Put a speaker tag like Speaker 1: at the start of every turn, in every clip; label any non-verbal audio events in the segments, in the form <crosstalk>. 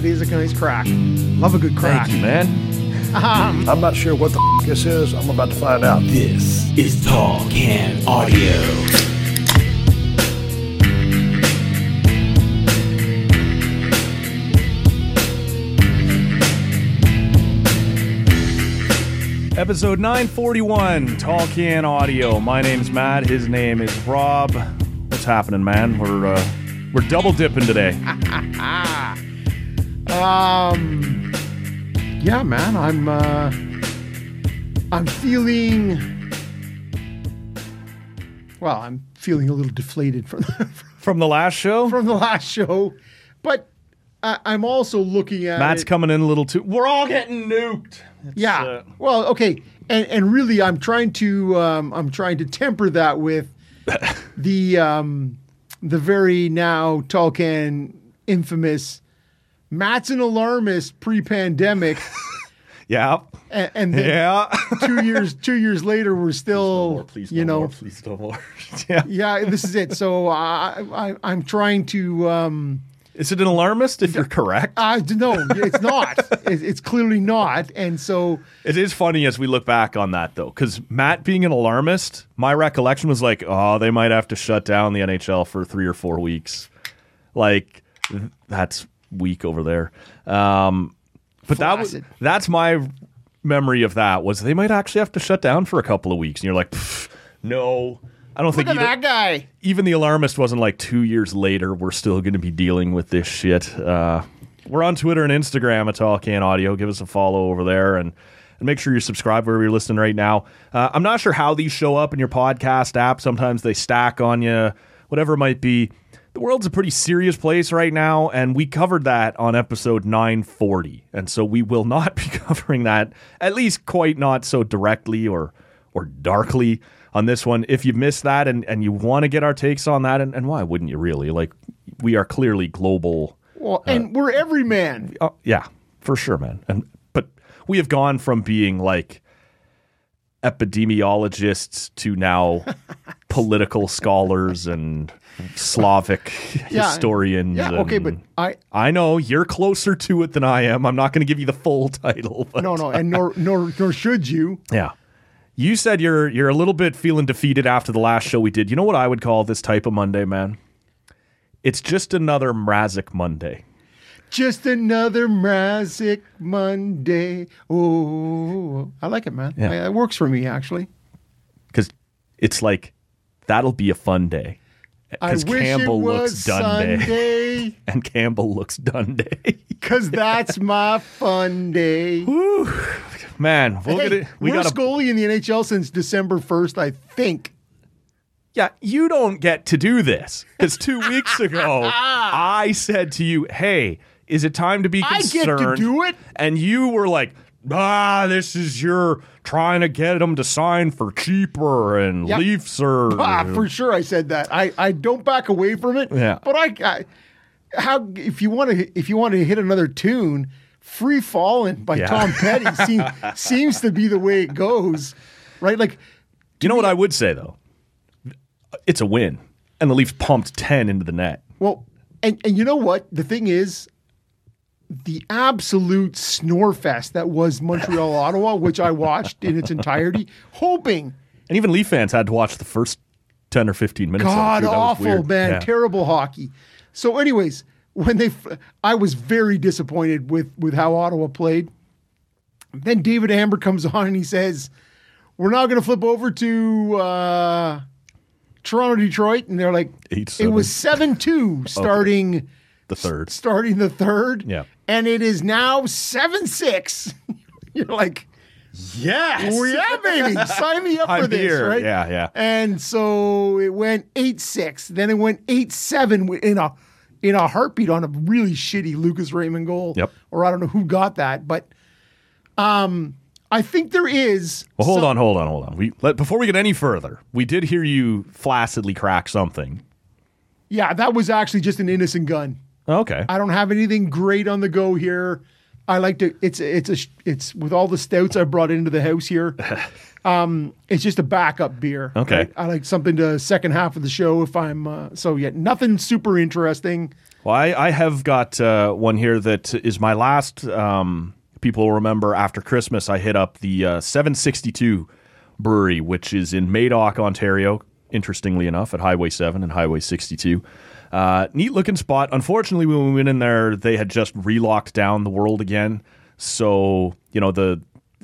Speaker 1: That is a nice crack. Love a good crack.
Speaker 2: Thank you, man.
Speaker 3: I'm not sure what the f- this is. I'm about to find out.
Speaker 4: This is Tall Can Audio.
Speaker 2: Episode 941, Tall Can Audio. My name's Matt. His name is Rob. What's happening, man? We're uh, we're double dipping today. <laughs>
Speaker 1: Um, yeah, man, I'm uh, I'm feeling. Well, I'm feeling a little deflated from the, <laughs>
Speaker 2: From the last show,
Speaker 1: from the last show, but I, I'm also looking at
Speaker 2: Matt's
Speaker 1: it-
Speaker 2: coming in a little too. We're all getting nuked.
Speaker 1: Yeah.
Speaker 2: uh,
Speaker 1: well, okay, and and really, I'm trying to um, I'm trying to temper that with <laughs> the um, the very now Tolkien infamous Matt's an alarmist pre-pandemic, <laughs>
Speaker 2: Yeah.
Speaker 1: and, and then
Speaker 2: Yeah. <laughs>
Speaker 1: two years two years later, we're still you know
Speaker 2: please no more. <laughs> yeah.
Speaker 1: yeah this is it. So I, I I'm trying to. Um,
Speaker 2: Is it an alarmist if you're correct?
Speaker 1: I no, it's not. It's clearly not, and so
Speaker 2: It is funny as we look back on that though, because Matt being an alarmist, my recollection was like, oh, they might have to shut down the NHL for three or four weeks. Like that's weak over there. Um, but that was that's my memory of that was they might actually have to shut down for a couple of weeks, and you're like, no. I don't
Speaker 1: look
Speaker 2: think
Speaker 1: that guy.
Speaker 2: even the alarmist wasn't like two years later we're still going to be dealing with this shit. Uh, we're on twitter and instagram at Tall Can Audio. Give us a follow over there and and make sure you subscribe wherever you're listening right now. Uh, i'm not sure how these show up in your podcast app. Sometimes they stack on you whatever it might be the world's a pretty serious place right now and we covered that on episode 940 and so we will not <laughs> be covering that at least quite not so directly or or darkly on this one. If you missed that and, and you want to get our takes on that, and, and why wouldn't you really? Like, we are clearly global.
Speaker 1: Well, uh, and we're every man.
Speaker 2: Oh, yeah, for sure, man. And but we have gone from being like epidemiologists to now <laughs> political scholars and Slavic <laughs>
Speaker 1: Yeah.
Speaker 2: historians.
Speaker 1: Yeah, okay, but I
Speaker 2: I know you're closer to it than I am. I'm not going to give you the full <laughs> title. But
Speaker 1: no no, and nor nor nor should you.
Speaker 2: Yeah. You said you're you're a little bit feeling defeated after the last show we did. You know what I would call this type of Monday, man? It's just another Mrazek Monday.
Speaker 1: Just another Mrazek Monday. Oh, I like it, man.
Speaker 2: Yeah.
Speaker 1: I- it works for me actually.
Speaker 2: Because it's like that'll be a fun day. Because Campbell
Speaker 1: it was
Speaker 2: looks.
Speaker 1: Sunday, <laughs>
Speaker 2: And Campbell looks done day. <laughs>
Speaker 1: because that's my fun day.
Speaker 2: Man, we'll
Speaker 1: hey.
Speaker 2: We
Speaker 1: worst
Speaker 2: got a
Speaker 1: goalie in the NHL since December first, I think.
Speaker 2: Yeah, you don't get to do this. Because two <laughs> weeks ago, I said to you, hey, is it time to be concerned?
Speaker 1: I get to do it?
Speaker 2: And you were like, ah, this is your trying to get them to sign for cheaper and
Speaker 1: Yep.
Speaker 2: Leafs <laughs> are.
Speaker 1: Ah, for sure, I said that. I, I don't back away from it.
Speaker 2: Yeah.
Speaker 1: But I, I how if you want to if you want to hit another tune, "Free Fallin'" by
Speaker 2: Yeah.
Speaker 1: Tom Petty <laughs> seem, seems to be the way it goes, right? Like
Speaker 2: you know what I would say, though? It's a win. And the Leafs pumped 10 into the net.
Speaker 1: Well, and and you know what? The thing is, the absolute snore fest that was Montreal <laughs> Ottawa, which I watched in its entirety, hoping
Speaker 2: And even Leaf fans had to watch the first ten or fifteen minutes. of it,
Speaker 1: God
Speaker 2: too. That was
Speaker 1: awful, man.
Speaker 2: Yeah.
Speaker 1: Terrible hockey. So, anyways, when they, I was very disappointed with with how Ottawa played. Then David Amber comes on and he says, "We're now going to flip over to uh, Toronto, Detroit," and they're like,
Speaker 2: Eight,
Speaker 1: "It was
Speaker 2: seven.
Speaker 1: seven two <laughs> starting
Speaker 2: the third.
Speaker 1: starting the third,
Speaker 2: Yeah.
Speaker 1: And it is now 7 6. <laughs> You're like,
Speaker 2: Yes.
Speaker 1: well, yeah, baby. Sign me up for
Speaker 2: I'm
Speaker 1: this,
Speaker 2: here.
Speaker 1: right?
Speaker 2: Yeah, yeah.
Speaker 1: And so it went eight six. Then it went eight seven in a in a heartbeat on a really shitty Lucas Raymond goal.
Speaker 2: Yep.
Speaker 1: Or I don't know who got that, but um, I think there is.
Speaker 2: Well, hold
Speaker 1: some-
Speaker 2: on, hold on, hold on. We let before we get any further, we did hear you flaccidly crack something.
Speaker 1: Yeah, that was actually just an innocent gun.
Speaker 2: Okay.
Speaker 1: I don't have anything great on the go here. I like to. It's it's a it's with all the stouts I brought into the house here. <laughs> Um, it's just a backup beer.
Speaker 2: Okay.
Speaker 1: right? I like something to second half of the show if I'm. Uh, so yeah, nothing super interesting.
Speaker 2: Well, I, I have got uh, one here that is my last. Um, people will remember after Christmas, I hit up the uh, 762 Brewery, which is in Madoc, Ontario. Interestingly enough, at Highway 7 and Highway 62. Uh, neat looking spot. Unfortunately, when we went in there, they had just relocked down the world again. So you know the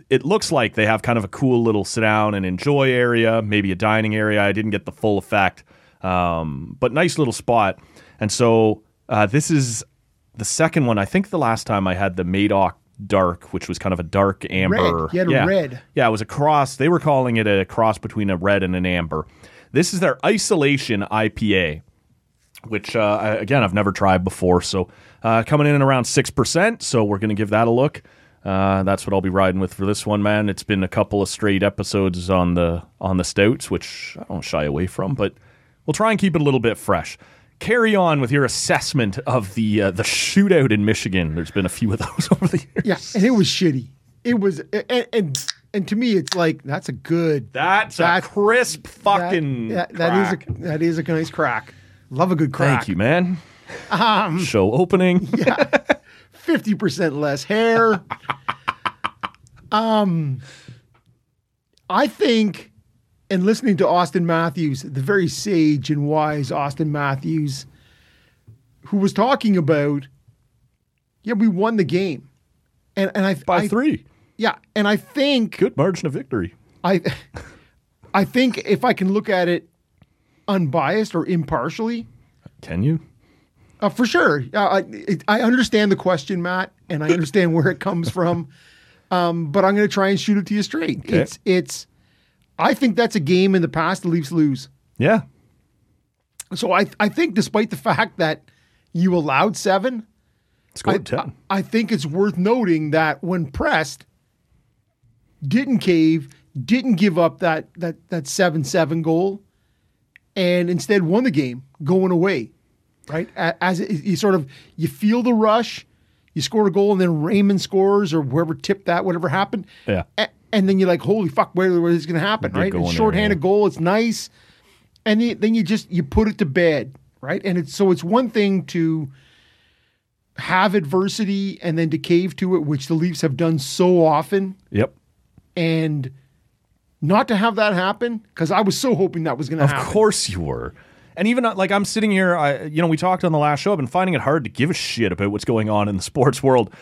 Speaker 2: it looks like they have kind of a cool little sit down and enjoy area, maybe a dining area. I didn't get the full effect, um, but nice little spot. And so uh, this is the second one. I think the last time I had the Madoc Dark, which was kind of a dark amber.
Speaker 1: Red. You had
Speaker 2: yeah.
Speaker 1: red.
Speaker 2: Yeah, it was a cross. They were calling it a cross between a red and an amber. This is their isolation IPA which uh, again I've never tried before. So uh, coming in at around six percent. So we're going to give that a look. Uh, that's what I'll be riding with for this one, man. It's been a couple of straight episodes on the on the stouts, which I don't shy away from, but we'll try and keep it a little bit fresh. Carry on with your assessment of the uh, the shootout in Michigan. There's been a few of <laughs> those over the years.
Speaker 1: Yeah, and it was shitty. It was, and and, and to me, it's like that's a good.
Speaker 2: That's
Speaker 1: That-
Speaker 2: a crisp fucking.
Speaker 1: that, that is
Speaker 2: crack.
Speaker 1: a that is a nice crack. Love a good crack.
Speaker 2: Thank you, man. <laughs>
Speaker 1: Um,
Speaker 2: Show opening. <laughs> yeah.
Speaker 1: Fifty percent less hair. um, I think, and listening to Auston Matthews, the very sage and wise Auston Matthews, who was talking about, yeah, we won the game, and and I
Speaker 2: By
Speaker 1: I-
Speaker 2: three.
Speaker 1: yeah, and I think
Speaker 2: Good margin of victory.
Speaker 1: I I think if I can look at it unbiased or impartially,
Speaker 2: Can you?
Speaker 1: uh, for sure. Uh, I I understand the question, Matt, and I understand where it comes from. <laughs> Um, but I'm going to try and shoot it to you straight.
Speaker 2: Okay.
Speaker 1: It's it's. I think that's a game in the past the Leafs lose.
Speaker 2: Yeah.
Speaker 1: So I I think despite the fact that you allowed seven, I,
Speaker 2: ten.
Speaker 1: I think it's worth noting that when pressed, didn't cave, didn't give up that that that seven seven goal, and instead won the game going away. Right as it, you sort of you feel the rush, you score a goal, and then Raymond scores or whoever tipped that, whatever happened.
Speaker 2: Yeah.
Speaker 1: A- and then you're like, holy fuck, where, where is this going to happen? Right? It's
Speaker 2: in there,
Speaker 1: shorthanded
Speaker 2: yeah.
Speaker 1: goal. It's nice, and you, then you just you put it to bed. Right, and it's so it's one thing to have adversity and then to cave to it, which the Leafs have done so often,
Speaker 2: Yep.
Speaker 1: and not to have that happen because I was so hoping that was going to happen.
Speaker 2: Of course you were. And even uh, like I'm sitting here, I you know we talked on the last show. I've been finding it hard to give a shit about what's going on in the sports world.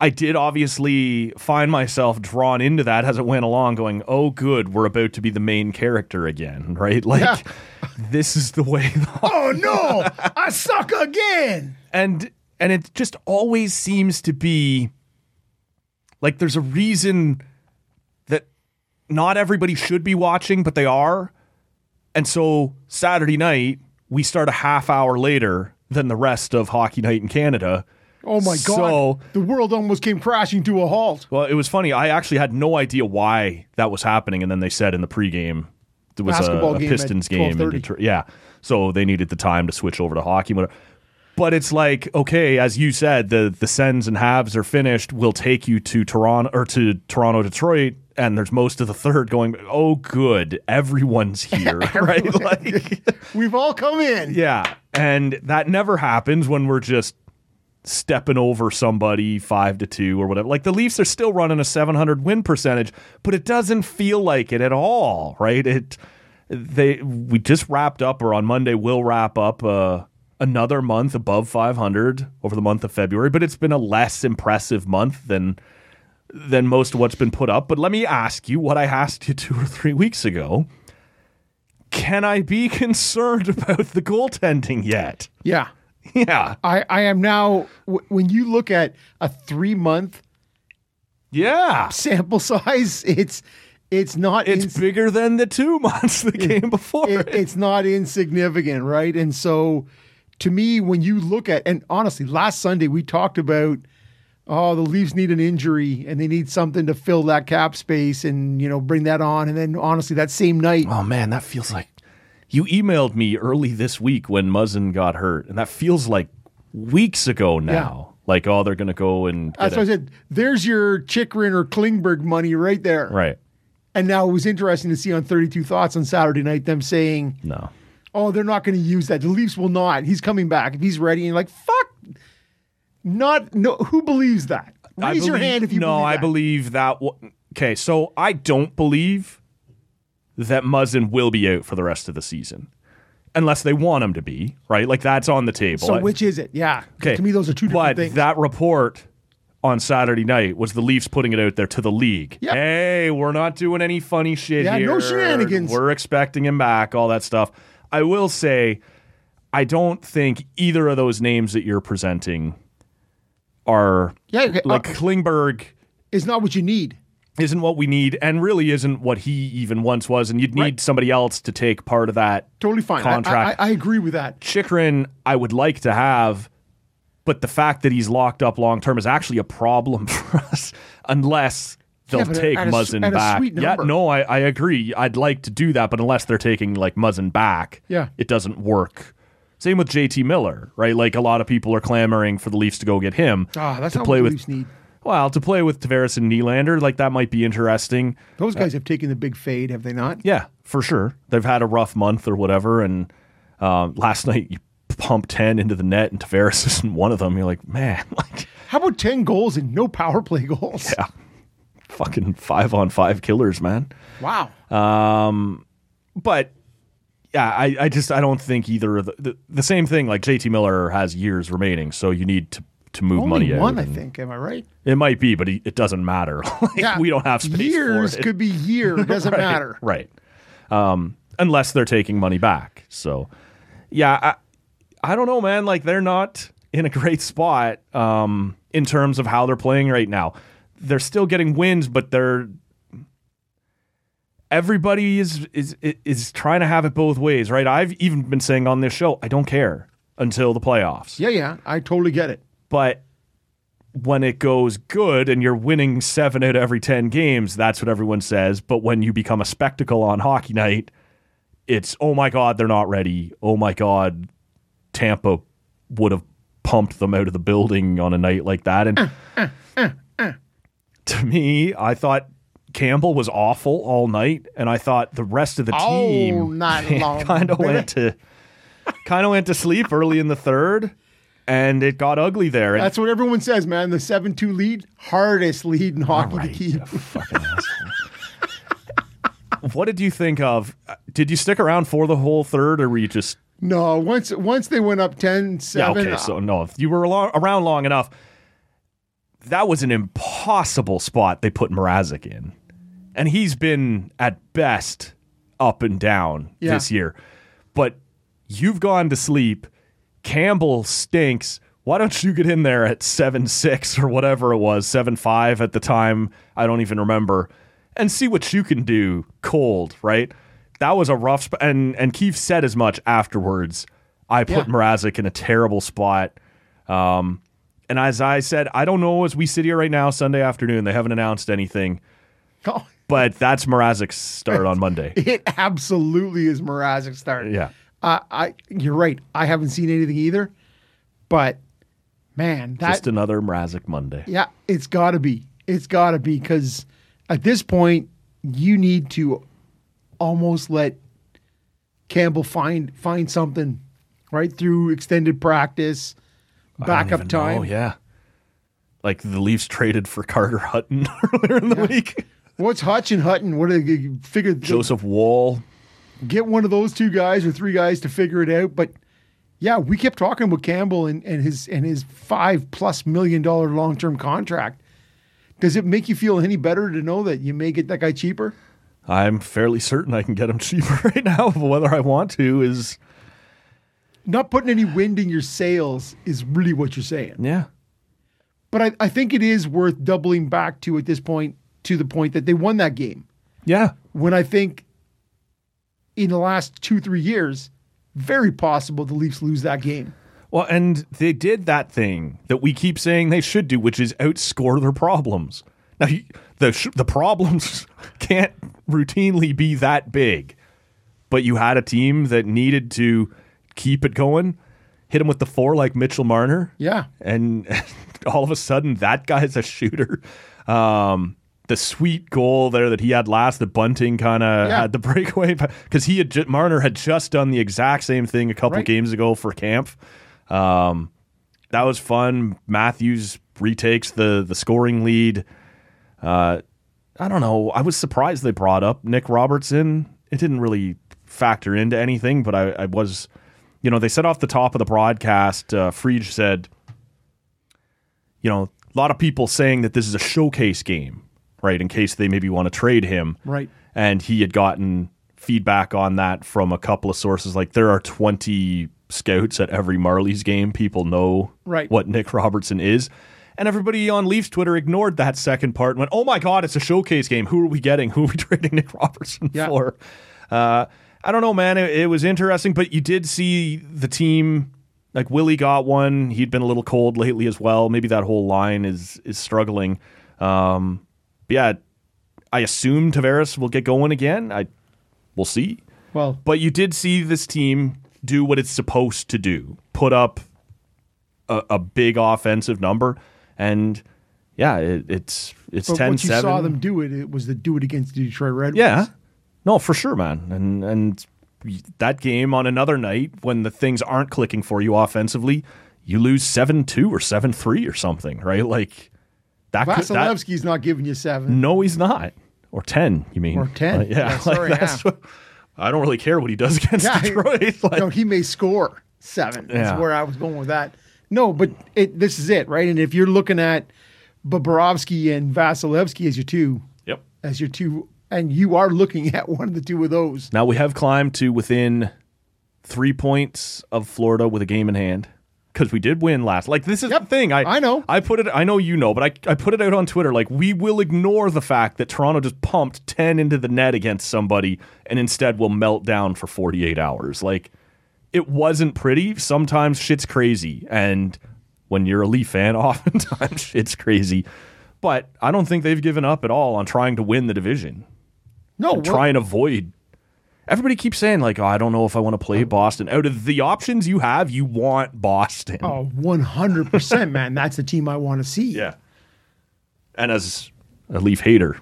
Speaker 2: I did obviously find myself drawn into that as it went along, going, "Oh, good, we're about to be the main character again, <laughs> right? Like
Speaker 1: Yeah. <laughs>
Speaker 2: this is the way." The <laughs>
Speaker 1: Oh no, I suck again.
Speaker 2: and and it just always seems to be like there's a reason not everybody should be watching, but they are. And so Saturday night, we start a half hour later than the rest of Hockey Night in Canada.
Speaker 1: Oh my god,
Speaker 2: So-
Speaker 1: the world almost came crashing to a halt.
Speaker 2: Well, it was funny. I actually had no idea why that was happening, and then they said in the pregame there was a, a
Speaker 1: game
Speaker 2: Pistons game in Detroit. Yeah, so they needed the time to switch over to hockey. But it's like okay, as you said, the the Sens and Habs are finished. We'll take you to Toronto or to Toronto, Detroit, and there's most of the third going. Oh, good, everyone's <laughs> here, right? Like, <laughs>
Speaker 1: We've all come in.
Speaker 2: yeah, and that never happens when we're just stepping over somebody five to two or whatever. Like the Leafs are still running a 700 win percentage, but it doesn't feel like it at all, right? It they we just wrapped up, or on Monday we'll wrap up uh, another month above 500 over the month of February. But it's been a less impressive month than than most of what's been put up. But let me ask you what I asked you <laughs> two or three weeks ago. Can I be <laughs> concerned about the goaltending yet?
Speaker 1: Yeah.
Speaker 2: Yeah.
Speaker 1: I, I am now, w- when you look at a three month
Speaker 2: Yeah.
Speaker 1: sample <laughs> size, it's it's not
Speaker 2: It's
Speaker 1: ins-
Speaker 2: bigger than the two months that came before
Speaker 1: it,
Speaker 2: it.
Speaker 1: it's not insignificant, right? And so, to me, when you look at and honestly, last Sunday we talked about oh the Leafs need an injury and they need something to fill that cap space and you know bring that on. And then honestly, that same night,
Speaker 2: Oh man, that feels like you emailed me early this week when Muzzin got hurt, and that feels like weeks ago now. Like, oh, they're gonna go and
Speaker 1: that's what I said there's your Chychrun or Klingberg money right there.
Speaker 2: right.
Speaker 1: And now it was interesting to see on 32 Thoughts on Saturday night them saying,
Speaker 2: No,
Speaker 1: oh, they're not going to use that. The Leafs will not. He's coming back if he's ready. And you're like, fuck. Not no. Who believes that?
Speaker 2: I
Speaker 1: Raise your
Speaker 2: believe-
Speaker 1: hand if you
Speaker 2: no.
Speaker 1: believe
Speaker 2: I
Speaker 1: that.
Speaker 2: believe that. w- Okay, so I don't believe that Muzzin will be out for the rest of the season, unless they want him to be. Right, like that's on the table.
Speaker 1: So
Speaker 2: I-
Speaker 1: which is it? Yeah.
Speaker 2: Okay.
Speaker 1: To me, those are two different
Speaker 2: but
Speaker 1: things.
Speaker 2: that report on Saturday night was the Leafs putting it out there to the league.
Speaker 1: Yep.
Speaker 2: Hey, we're not doing any funny shit
Speaker 1: Yeah,
Speaker 2: here.
Speaker 1: no shenanigans.
Speaker 2: We're expecting him back, all that stuff. I will say, I don't think either of those names that you're presenting are
Speaker 1: yeah. Okay.
Speaker 2: like
Speaker 1: uh,
Speaker 2: Klingberg
Speaker 1: is not what you need.
Speaker 2: isn't what we need and really isn't what he even once was and you'd need
Speaker 1: Right.
Speaker 2: somebody else to take part of that
Speaker 1: Totally fine.
Speaker 2: Contract.
Speaker 1: I, I, I agree with that.
Speaker 2: Chychrun, I would like to have, but the fact that he's locked up long term is actually a problem <laughs> for us unless they'll
Speaker 1: Yeah,
Speaker 2: take
Speaker 1: a
Speaker 2: Muzzin back. Yeah, no, I, I agree. I'd like to do that, but unless they're taking like Muzzin back,
Speaker 1: Yeah.
Speaker 2: it doesn't work. Same with JT Miller, right? Like a lot of people are clamoring for the Leafs to go get him
Speaker 1: Ah, that's
Speaker 2: to play
Speaker 1: what the
Speaker 2: with.
Speaker 1: Leafs need.
Speaker 2: Well, to play with Tavares and Nylander, like that might be interesting.
Speaker 1: Those guys have taken the big fade, have they not?
Speaker 2: Yeah, for sure. They've had a rough month or whatever, and um, last night you pumped ten into the net, and Tavares <laughs> isn't one of them. You're like, man, <laughs> like
Speaker 1: How about 10 goals and no power play goals?
Speaker 2: yeah, fucking five on five killers, man.
Speaker 1: Wow.
Speaker 2: Um, but yeah, I, I just I don't think either of the, the the same thing. Like JT Miller has years remaining, so you need to to move
Speaker 1: Only
Speaker 2: money
Speaker 1: one. I think. Am I right?
Speaker 2: It might be, but it doesn't matter. <laughs> like, we don't have space
Speaker 1: Years could be year. It <laughs> doesn't
Speaker 2: right,
Speaker 1: matter.
Speaker 2: Right. Um, unless they're taking money back. So, yeah, I, I don't know, man. Like, they're not in a great spot um, in terms of how they're playing right now. They're still getting wins, but they're. Everybody is is is trying to have it both ways, right? I've even been saying on this show, I don't care until the playoffs.
Speaker 1: Yeah, yeah. I totally get it.
Speaker 2: But when it goes good and you're winning seven out of every 10 games, that's what everyone says. But when you become a spectacle on hockey night, it's, oh my God, they're not ready. Oh my God, Tampa would have pumped them out of the building on a night like that. And uh, uh, uh, to me, I thought Campbell was awful all night. And I thought the rest of the
Speaker 1: oh,
Speaker 2: team
Speaker 1: night
Speaker 2: kind of went to kind of went to sleep early in the third. And it got ugly there. And
Speaker 1: That's what everyone says, man. The 7 2 lead, hardest lead in hockey
Speaker 2: Right,
Speaker 1: to keep.
Speaker 2: you fucking asshole. what did you think of? Uh, did you stick around for the whole third, or were you just?
Speaker 1: No, once once they went up 10
Speaker 2: Yeah,
Speaker 1: 7.
Speaker 2: okay. Uh, so no, if you were around long enough, that was an impossible spot they put Mrazek in, and he's been at best up and down
Speaker 1: Yeah.
Speaker 2: this year. But you've gone to sleep. Campbell stinks. Why don't you get in there at seven six or whatever it was, seven five at the time? I don't even remember, and see what you can do cold. Right, that was a rough spot, and and Keefe said as much afterwards. I put
Speaker 1: Yeah.
Speaker 2: Mrazek in a terrible spot. Um, and as I said, I don't know as we sit here right now, Sunday afternoon, they haven't announced anything, <laughs>
Speaker 1: Oh,
Speaker 2: but that's Mrazek's start on Monday. <laughs>
Speaker 1: it absolutely is Mrazek start.
Speaker 2: Yeah.
Speaker 1: Uh, I you're right. I haven't seen anything either. But man, that
Speaker 2: Just another Mrazek Monday.
Speaker 1: Yeah, it's got to be. It's got to be because at this point you need to almost let Campbell find find something right through extended practice, backup time.
Speaker 2: Oh yeah. Like the Leafs traded for Carter Hutton <laughs> earlier in the week.
Speaker 1: What's Hutch and Hutton? What are they figure?
Speaker 2: Joseph Woll.
Speaker 1: get one of those two guys or three guys to figure it out. But yeah, we kept talking about Campbell and, and his and his five plus million dollar long term contract. Does it make you feel any better to know that you may get that guy cheaper?
Speaker 2: I'm fairly certain I can get him <laughs> cheaper right now. But whether I want to is
Speaker 1: Not putting any wind in your sails is really what you're saying.
Speaker 2: yeah.
Speaker 1: But I, I think it is worth doubling back to at this point to the point that they won that game.
Speaker 2: Yeah.
Speaker 1: When I think in the last two, three years, very possible the Leafs lose that game.
Speaker 2: Well, and they did that thing that we keep saying they should do, which is outscore their problems. Now, the sh- the problems <laughs> can't routinely be that big, but you had a team that needed to keep it going, hit him with the four like Mitchell Marner,
Speaker 1: Yeah.
Speaker 2: and <laughs> all of a sudden that guy's a shooter. Um, the sweet goal there that he had last, the Bunting kind of
Speaker 1: Yeah.
Speaker 2: had the <laughs> breakaway because he had Marner had just done the exact same thing a couple
Speaker 1: Right.
Speaker 2: games ago for camp. Um, that was fun. Matthews retakes the the scoring lead. Uh, I don't know. I was surprised they brought up Nick Robertson. It didn't really factor into anything, but I, I was, you know, they said off the top of the broadcast, uh, Frege said, you know, a lot of people saying that this is a showcase game, right? In case they maybe want to trade him.
Speaker 1: Right.
Speaker 2: And he had gotten feedback on that from a couple of sources. Like there are 20 scouts at every Marlies game. People know
Speaker 1: Right.
Speaker 2: what Nick Robertson is. And everybody on Leafs Twitter ignored that second part and went, oh my God, it's a showcase game. Who are we getting? Who are we <laughs> trading Nick Robertson
Speaker 1: Yeah.
Speaker 2: for? Uh, I don't know, man. It, it was interesting, but you did see the team. Like Willie got one. He'd been a little cold lately as well. Maybe that whole line is is struggling. Um, yeah, I assume Tavares will get going again. I we'll see.
Speaker 1: Well,
Speaker 2: But you did see this team do what it's supposed to do: put up a, a big offensive number, and yeah, it, it's it's 10
Speaker 1: once you saw them do it, it was the do it against the Detroit Red Wings.
Speaker 2: Yeah. No, for sure, man. And and that game on another night when the things aren't clicking for you offensively, you lose 7-2 or 7-3 or something, right? Like that
Speaker 1: Vasilevskiy's not giving you seven.
Speaker 2: No, he's not. Or 10, you mean?
Speaker 1: Or 10.
Speaker 2: Uh, yeah.
Speaker 1: Yeah, sorry,
Speaker 2: that's what- I don't really care what he does <laughs> against
Speaker 1: Yeah,
Speaker 2: Detroit. Like,
Speaker 1: no, he may score seven.
Speaker 2: Yeah.
Speaker 1: Where I was going with that. No, but it, this is it, right? And if you're looking at Bobrovsky and Vasilevsky as your two,
Speaker 2: yep.
Speaker 1: as your two, and you are looking <laughs> at one of the two of those.
Speaker 2: Now we have climbed to within three points of Florida with a game in hand because we did win last. Like this is
Speaker 1: Yep,
Speaker 2: the thing. I
Speaker 1: I know.
Speaker 2: I put it. I know you know, but I I put it out on Twitter. Like we will ignore the fact that Toronto just pumped ten into the net against somebody, and instead will melt down for forty eight hours. Like it wasn't pretty. Sometimes shit's crazy, and when you're a Leaf fan, <laughs> oftentimes shit's crazy. But I don't think they've given up at all on trying to win the division
Speaker 1: No,
Speaker 2: try and avoid. Everybody keeps saying like, "Oh, I don't know if I want to play Boston." Out of the options you have, you want Boston.
Speaker 1: Oh, 100%, man. That's the team I want to see.
Speaker 2: Yeah. And as a Leaf hater,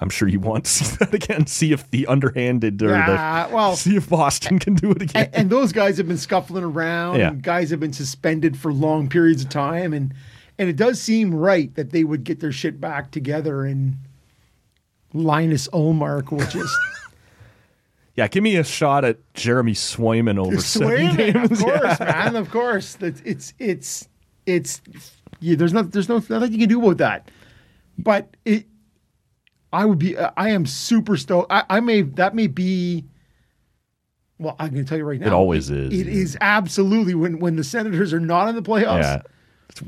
Speaker 2: I'm sure you want to see <laughs> that again. See if the underhanded or
Speaker 1: Yeah,
Speaker 2: the
Speaker 1: well-
Speaker 2: see if Boston can do it again.
Speaker 1: And, and those guys have been scuffling around.
Speaker 2: Yeah.
Speaker 1: And guys have been suspended for long periods of time. And, and it does seem right that they would get their shit back together. And Linus Ullmark will <laughs> just.
Speaker 2: Yeah, give me a shot at Jeremy Swayman over seven
Speaker 1: Swayman,
Speaker 2: games.
Speaker 1: of course, <laughs>
Speaker 2: Yeah.
Speaker 1: man, of course. That's it's it's it's yeah, there's not there's no nothing you can do about that. But it, I would be I am super stoked. I, I may that may be. Well, I'm going to tell you right now.
Speaker 2: It always is.
Speaker 1: It is absolutely when when the Senators are not in the playoffs.
Speaker 2: Yeah.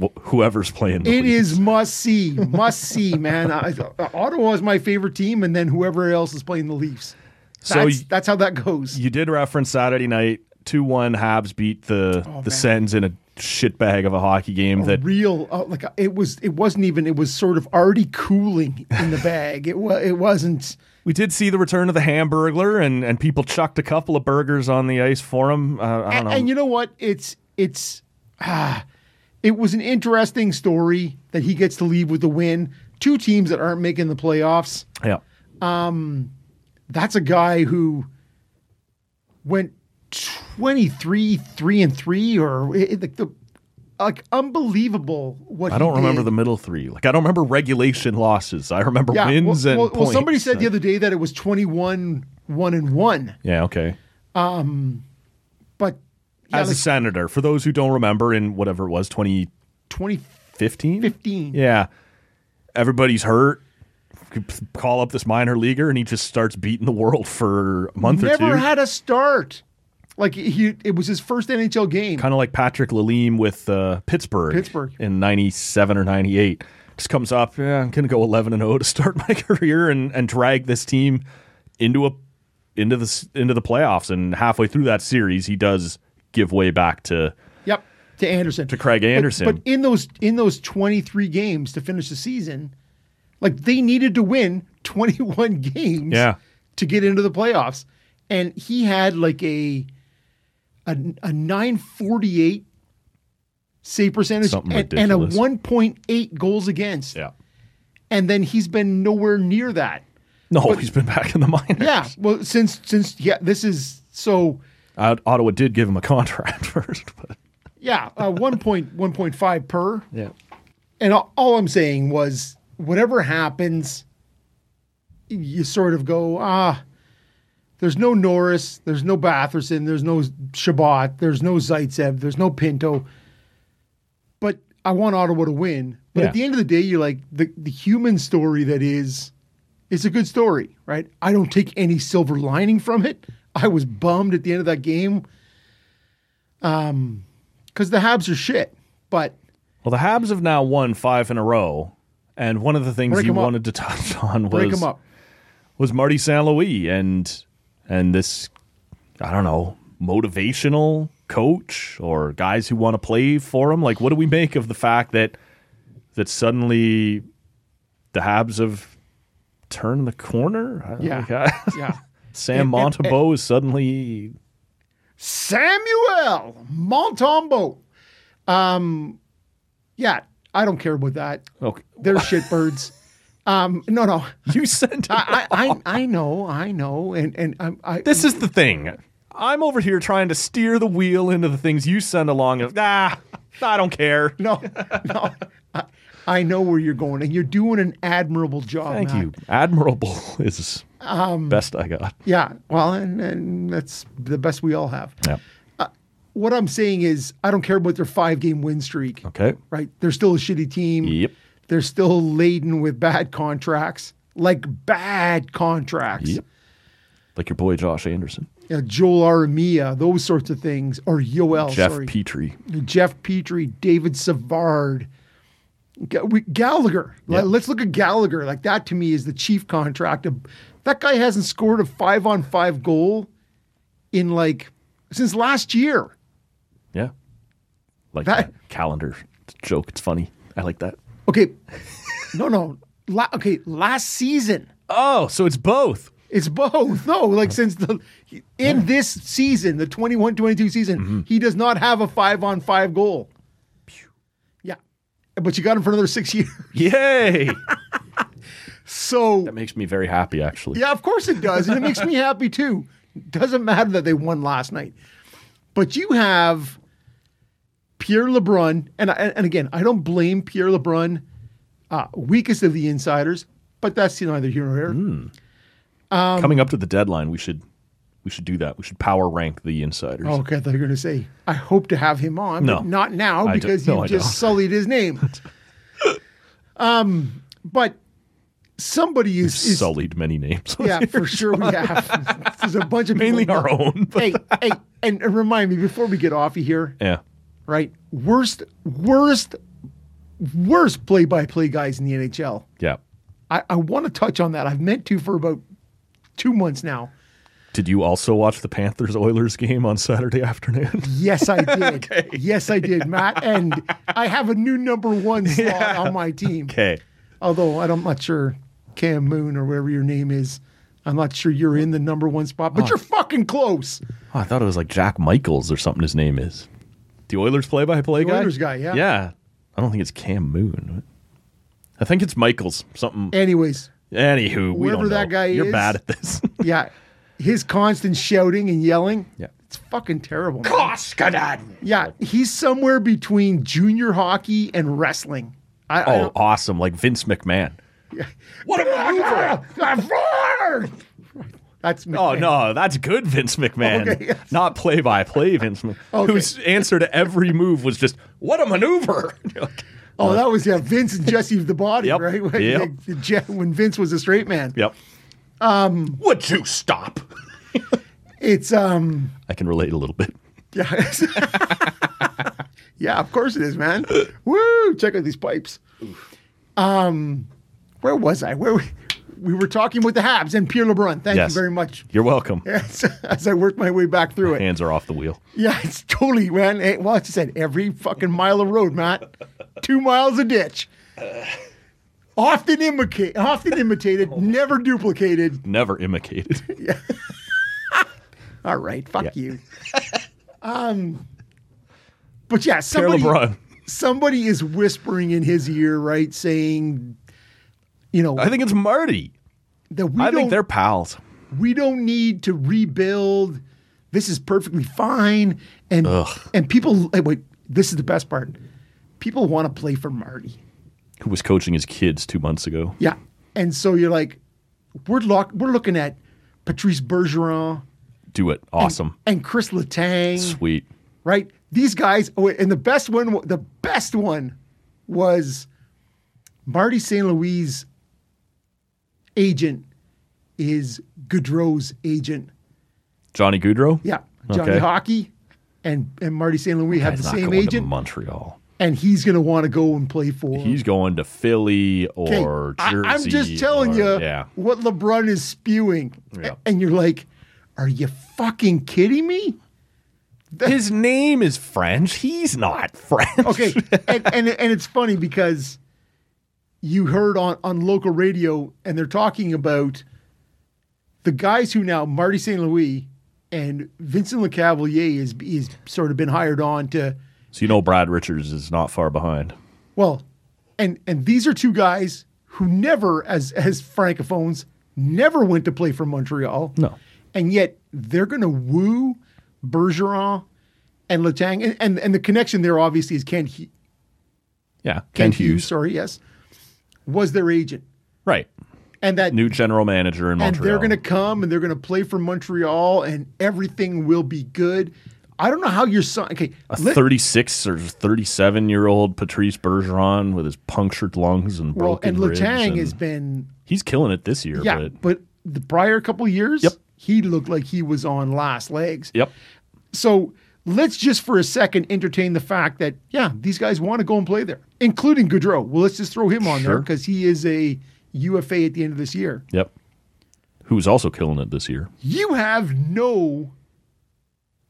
Speaker 2: Wh- whoever's playing. The
Speaker 1: It is must see, must see, man. I, Ottawa is my favorite team, and then whoever else is playing the Leafs.
Speaker 2: So
Speaker 1: That's, that's how that goes.
Speaker 2: You did reference Saturday night. Two one Habs beat the
Speaker 1: Oh,
Speaker 2: the. Sens in a shitbag of a hockey game that
Speaker 1: real uh, like it was it wasn't even it was sort of already cooling in the bag it was it wasn't
Speaker 2: we did see the return of the Hamburglar and and people chucked a couple of burgers on the ice for him. Uh, I don't
Speaker 1: and,
Speaker 2: know.
Speaker 1: and you know what it's it's ah, it was an interesting story that he gets to leave with the win two teams that aren't making the playoffs
Speaker 2: yeah.
Speaker 1: That's a guy who went 23 3 and 3 or it, like the like unbelievable what
Speaker 2: I don't remember
Speaker 1: did.
Speaker 2: the middle three. Like I don't remember regulation losses. I remember
Speaker 1: Yeah,
Speaker 2: wins
Speaker 1: well,
Speaker 2: and
Speaker 1: well, well, somebody said the other day that it was 21 one and one.
Speaker 2: Yeah, okay.
Speaker 1: Um but yeah,
Speaker 2: As a senator, for those who don't remember, in whatever it was, 2015?
Speaker 1: 2015.
Speaker 2: Yeah. Everybody's hurt. Could Call up this minor leaguer and he just starts beating the world for a month or
Speaker 1: Never had a start. Like he, it was his first NHL game.
Speaker 2: kind of like Patrick Lalime with uh, Pittsburgh,
Speaker 1: Pittsburgh.
Speaker 2: in '97 or '98. Just comes up, yeah, I'm gonna go 11 and 0 to start <laughs> my career and and drag this team into a into the into the playoffs. And halfway through that series, he does give way back to
Speaker 1: Yep, to Anderson.
Speaker 2: to Craig
Speaker 1: But-
Speaker 2: Anderson.
Speaker 1: But, in those in those 23 games to finish the season, like they needed to win 21 <laughs> games
Speaker 2: Yeah.
Speaker 1: to get into the playoffs. And he had like a a, a 948 save percentage and, and a 1.8 goals against.
Speaker 2: yeah,
Speaker 1: And then he's been nowhere near that.
Speaker 2: no, he's been back in the minors.
Speaker 1: Yeah. Well, since since yeah, this is so
Speaker 2: Uh, Ottawa did give him a <laughs> contract first, but
Speaker 1: yeah, uh, 1.1.5 per.
Speaker 2: yeah,
Speaker 1: And all, all I'm saying was, whatever happens, you sort of go, ah, there's no Norris, there's no Batherson, there's no Chabot, there's no Zaitsev, there's no Pinto. But I want Ottawa to win. But
Speaker 2: Yeah.
Speaker 1: at the end of the day, you're like, the, the human story that is, it's a good story, right? I don't take any silver lining from it. I was bummed at the end of that game. Um, because the Habs are shit. But
Speaker 2: Well, the Habs have now won five in a row, and one of the things
Speaker 1: Break
Speaker 2: you wanted to touch <laughs> on was was Marty St. Louis and and this I don't know motivational coach or guys who want to play for him. Like, what do we make of the fact that that suddenly the Habs have turned the corner?
Speaker 1: Yeah.
Speaker 2: like, <laughs>
Speaker 1: Yeah.
Speaker 2: Sam
Speaker 1: And- and-
Speaker 2: Montembeault is suddenly
Speaker 1: Samuel Montombo. Um, yeah, I don't care about that.
Speaker 2: okay.
Speaker 1: They're shitbirds. Um, no, no, <laughs>
Speaker 2: You sent.
Speaker 1: I, I, I, I know, I know, and and I'm, I.
Speaker 2: this is the thing. I'm over here trying to steer the wheel into the things you send along. And, ah, I don't care.
Speaker 1: no, no. I, I know where you're going, and you're doing an admirable job.
Speaker 2: Thank
Speaker 1: Matt.
Speaker 2: you. Admirable is the best I got.
Speaker 1: Yeah, well, and, and that's the best we all have.
Speaker 2: Yeah.
Speaker 1: What I'm saying is, I don't care about their five game win streak.
Speaker 2: Okay.
Speaker 1: Right? They're still a shitty team.
Speaker 2: Yep.
Speaker 1: They're still laden with bad contracts, like bad contracts.
Speaker 2: Yep. Like your boy Josh Anderson,
Speaker 1: Uh, Joel Armia, those sorts of things, or Yoel,
Speaker 2: Jeff
Speaker 1: sorry.
Speaker 2: Petry.
Speaker 1: Jeff Petry, David Savard, Gallagher.
Speaker 2: Yeah.
Speaker 1: Let, us look at Gallagher. Like that to me is the chief contract. Of, that guy hasn't scored a five on five goal in like since last year.
Speaker 2: Yeah. Like
Speaker 1: That-
Speaker 2: that, calendar joke. It's funny. I like that.
Speaker 1: Okay, no, no. La, okay, last season.
Speaker 2: Oh, so it's both.
Speaker 1: It's both. No, like since the in this season, the 21-22 season,
Speaker 2: Mm-hmm.
Speaker 1: he does not have a five on five goal. Yeah. But you got him for another six <laughs> years.
Speaker 2: Yay!
Speaker 1: So
Speaker 2: that makes me very happy, actually.
Speaker 1: Yeah, of course it does. And it makes me <laughs> happy too. Doesn't matter that they won last night. But you have Pierre LeBrun, and I- and again, I don't blame Pierre LeBrun, uh, weakest of the insiders, but that's neither here nor there.
Speaker 2: Hmm. Coming up to the deadline, we should we should do that. We should power rank the insiders.
Speaker 1: Oh, okay, I thought you were going to say, I hope to have him on,
Speaker 2: No.
Speaker 1: but not now because
Speaker 2: no,
Speaker 1: you just sullied his name. <laughs> um, but somebody is, is
Speaker 2: Sullied many names. <laughs>
Speaker 1: yeah, for sure we have. There's a bunch of people
Speaker 2: Mainly our own.
Speaker 1: hey, hey, and and remind me before we get off of here,
Speaker 2: yeah.
Speaker 1: Right? Worst, worst, worst play-by-play guys in the NHL.
Speaker 2: Yeah.
Speaker 1: I, I want to touch on that. I've meant to for about two months now.
Speaker 2: Did you also watch the Panthers Oilers game on Saturday afternoon? <laughs>
Speaker 1: Yes, I did. <laughs> Yes, I did, Matt. And I have a new number one <laughs> slot on my team.
Speaker 2: okay.
Speaker 1: Although I'm not sure Cam Moon or whatever your name is. I'm not sure you're in the number one spot, but you're fucking close.
Speaker 2: Oh, I thought it was like Jack Michaels or something. His name is the Oilers play-by-play
Speaker 1: The
Speaker 2: guy.
Speaker 1: Oilers guy, yeah.
Speaker 2: Yeah. I don't think it's Cam Moon. I think it's Michaels. Something.
Speaker 1: Anyways,
Speaker 2: Anywho, we
Speaker 1: Whoever
Speaker 2: don't
Speaker 1: that
Speaker 2: know.
Speaker 1: guy
Speaker 2: You're
Speaker 1: is-
Speaker 2: bad at this. <laughs>
Speaker 1: yeah, his constant shouting and yelling.
Speaker 2: Yeah.
Speaker 1: It's fucking terrible. man. Yeah, he's somewhere between junior hockey and wrestling. I, I
Speaker 2: oh,
Speaker 1: don't-
Speaker 2: awesome! Like Vince McMahon. Yeah.
Speaker 1: what a maneuver! <laughs> That's
Speaker 2: Oh no, that's good Vince McMahon.
Speaker 1: Okay, yes.
Speaker 2: Not play by play Vince McMahon. <laughs>
Speaker 1: Okay.
Speaker 2: Whose answer to every move was just, what a maneuver. <laughs> Like,
Speaker 1: Oh, that was yeah, Vince and Jesse the Body,
Speaker 2: Yep.
Speaker 1: right? <laughs> When,
Speaker 2: Yep.
Speaker 1: the- Je- when Vince was a straight man.
Speaker 2: yep. Um, Would you stop?
Speaker 1: It's um
Speaker 2: I can relate a little bit.
Speaker 1: yeah. yeah, of course it is, man. Woo! Check out these pipes. Um where was I? Where we, we were talking with the Habs and Pierre LeBrun. Thank
Speaker 2: Yes.
Speaker 1: you very much.
Speaker 2: You're welcome. <laughs>
Speaker 1: Yes, as I worked my way back through it.
Speaker 2: Hands are off the wheel.
Speaker 1: Yeah, it's totally, man. Eh, Well, as I said, every fucking mile of road, Matt. Two miles of ditch. Often imitated, often imitated, <laughs> never duplicated.
Speaker 2: Never imitated. <laughs> yeah.
Speaker 1: All right, fuck
Speaker 2: Yeah.
Speaker 1: you. um, but yeah, somebody,
Speaker 2: LeBrun.
Speaker 1: somebody is whispering in his ear, right, saying, you know,
Speaker 2: I think it's Marty.
Speaker 1: that we
Speaker 2: I think they're pals.
Speaker 1: we don't need to rebuild. This is perfectly fine. And
Speaker 2: Ugh.
Speaker 1: and people, wait, this is the best part. People want to play for Marty.
Speaker 2: Who was coaching his kids two months ago?
Speaker 1: Yeah. And so you're like, we're lock, we're looking at Patrice Bergeron
Speaker 2: Do it. Awesome.
Speaker 1: and Chris Letang,
Speaker 2: Sweet.
Speaker 1: right? These guys. Oh, wait, and the best one, the best one, was Marty St. Louis' agent is Gaudreau's agent.
Speaker 2: Johnny Gaudreau?
Speaker 1: Yeah, Johnny
Speaker 2: Okay.
Speaker 1: Hockey and and Marty St. Louis have the same
Speaker 2: going to
Speaker 1: agent,
Speaker 2: Montreal.
Speaker 1: and he's going to want to go and play for.
Speaker 2: He's going to Philly or
Speaker 1: I-
Speaker 2: Jersey.
Speaker 1: I'm just telling
Speaker 2: or-
Speaker 1: you
Speaker 2: Yeah.
Speaker 1: what LeBrun is spewing,
Speaker 2: Yeah.
Speaker 1: and you're like, "Are you fucking kidding me?"
Speaker 2: His name is French. He's not French.
Speaker 1: Okay, and, and and it's funny because you heard on on local radio, and they're talking about the guys who now Marty St. Louis and Vincent Lecavalier is is sort of been hired on to
Speaker 2: So you know Brad Richards is not far behind.
Speaker 1: Well, and and these are two guys who never, as as francophones, never went to play for Montreal.
Speaker 2: No.
Speaker 1: and yet they're going to woo Bergeron and Letang, and, and and the connection there obviously is Ken Hu-
Speaker 2: Yeah.
Speaker 1: Ken,
Speaker 2: Kent Hughes.
Speaker 1: Sorry, yes, was their agent,
Speaker 2: Right.
Speaker 1: and that
Speaker 2: New general manager in Montreal.
Speaker 1: and they're going to come and they're going to play for Montreal, and everything will be good. I don't know how your son. Okay,
Speaker 2: a
Speaker 1: let-
Speaker 2: 36 or 37 year old Patrice Bergeron with his punctured lungs and
Speaker 1: well,
Speaker 2: broken
Speaker 1: and
Speaker 2: ribs.
Speaker 1: Letang
Speaker 2: and
Speaker 1: has been
Speaker 2: he's killing it this year.
Speaker 1: Yeah,
Speaker 2: But,
Speaker 1: but, the prior couple years,
Speaker 2: Yep.
Speaker 1: he looked like he was on last legs.
Speaker 2: yep.
Speaker 1: So let's just for a second entertain the fact that yeah, these guys want to go and play there, including Gaudreau. Well, let's just throw him on there because he is a UFA at the end of this year.
Speaker 2: Yep. Who's also killing it this year.
Speaker 1: You have no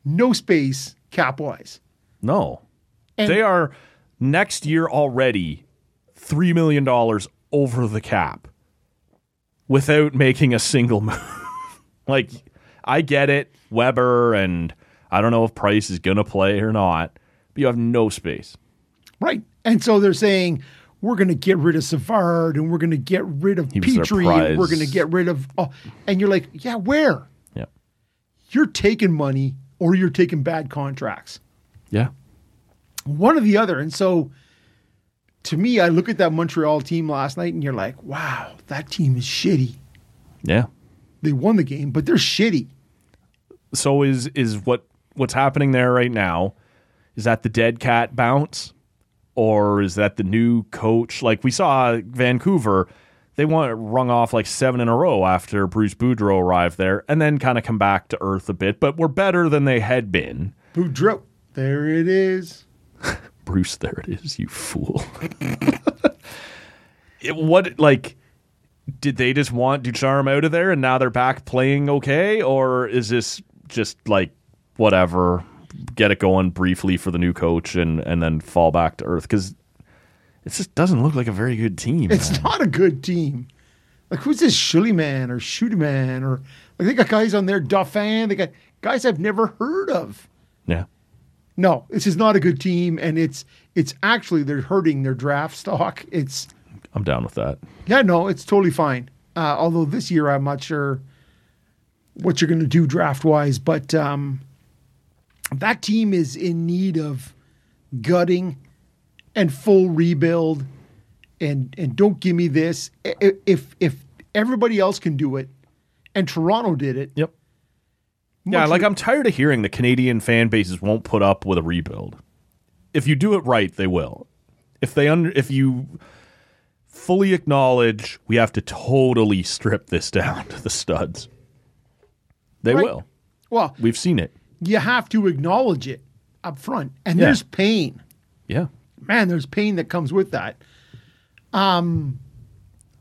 Speaker 1: no space cap wise.
Speaker 2: No.
Speaker 1: And-
Speaker 2: they are next year already $3 million over the cap without making a single <laughs> move. like, I get it, Weber, and I don't know if Price is going to play or not, but you have no space.
Speaker 1: Right. And so they're saying we're going to get rid of Savard and we're going to get rid of Petry and we're going to get rid of oh, and you're like, yeah, where?
Speaker 2: Yeah.
Speaker 1: You're taking money or you're taking bad contracts.
Speaker 2: Yeah.
Speaker 1: one or the other. And so to me, I look at that Montreal team last night and you're like, wow, that team is shitty.
Speaker 2: Yeah.
Speaker 1: They won the game, but they're shitty.
Speaker 2: so is is what what's happening there right now is that the dead cat bounce? Or is that the new coach? Like we saw Vancouver they want rung off like seven in a row after Bruce Boudreau arrived there and then kind of come back to earth a bit but we're better than they had been.
Speaker 1: Boudreau. There it is. <laughs>
Speaker 2: Bruce there it is you fool. <laughs> It, what like did they just want Ducharme out of there and now they're back playing okay? Or is this just like whatever get it going briefly for the new coach and and then fall back to earth because it just doesn't look like a very good team
Speaker 1: It's
Speaker 2: man.
Speaker 1: not a good team. Like who's this Schuliman or Schudeman or like they got guys on there, Dauphin. They got guys I've never heard of.
Speaker 2: yeah
Speaker 1: No, this is not a good team, and it's it's actually they're hurting their draft stock. It's
Speaker 2: I'm down with that
Speaker 1: Yeah, no, it's totally fine. Uh, although this year I'm not sure what you're going to do draft wise, but um, that team is in need of gutting and full rebuild. And and don't give me this. I- i- If if everybody else can do it, and Toronto did it.
Speaker 2: Yep. Yeah, like I'm tired of hearing the Canadian fan bases won't put up with a rebuild. If you do it right, they will. If they under if you fully acknowledge we have to totally strip this <laughs> down to the studs. They
Speaker 1: Right.
Speaker 2: will.
Speaker 1: Well,
Speaker 2: We've seen it.
Speaker 1: You have to acknowledge it up front, and
Speaker 2: Yeah.
Speaker 1: there's pain.
Speaker 2: Yeah.
Speaker 1: Man, there's pain that comes with that.
Speaker 2: Um,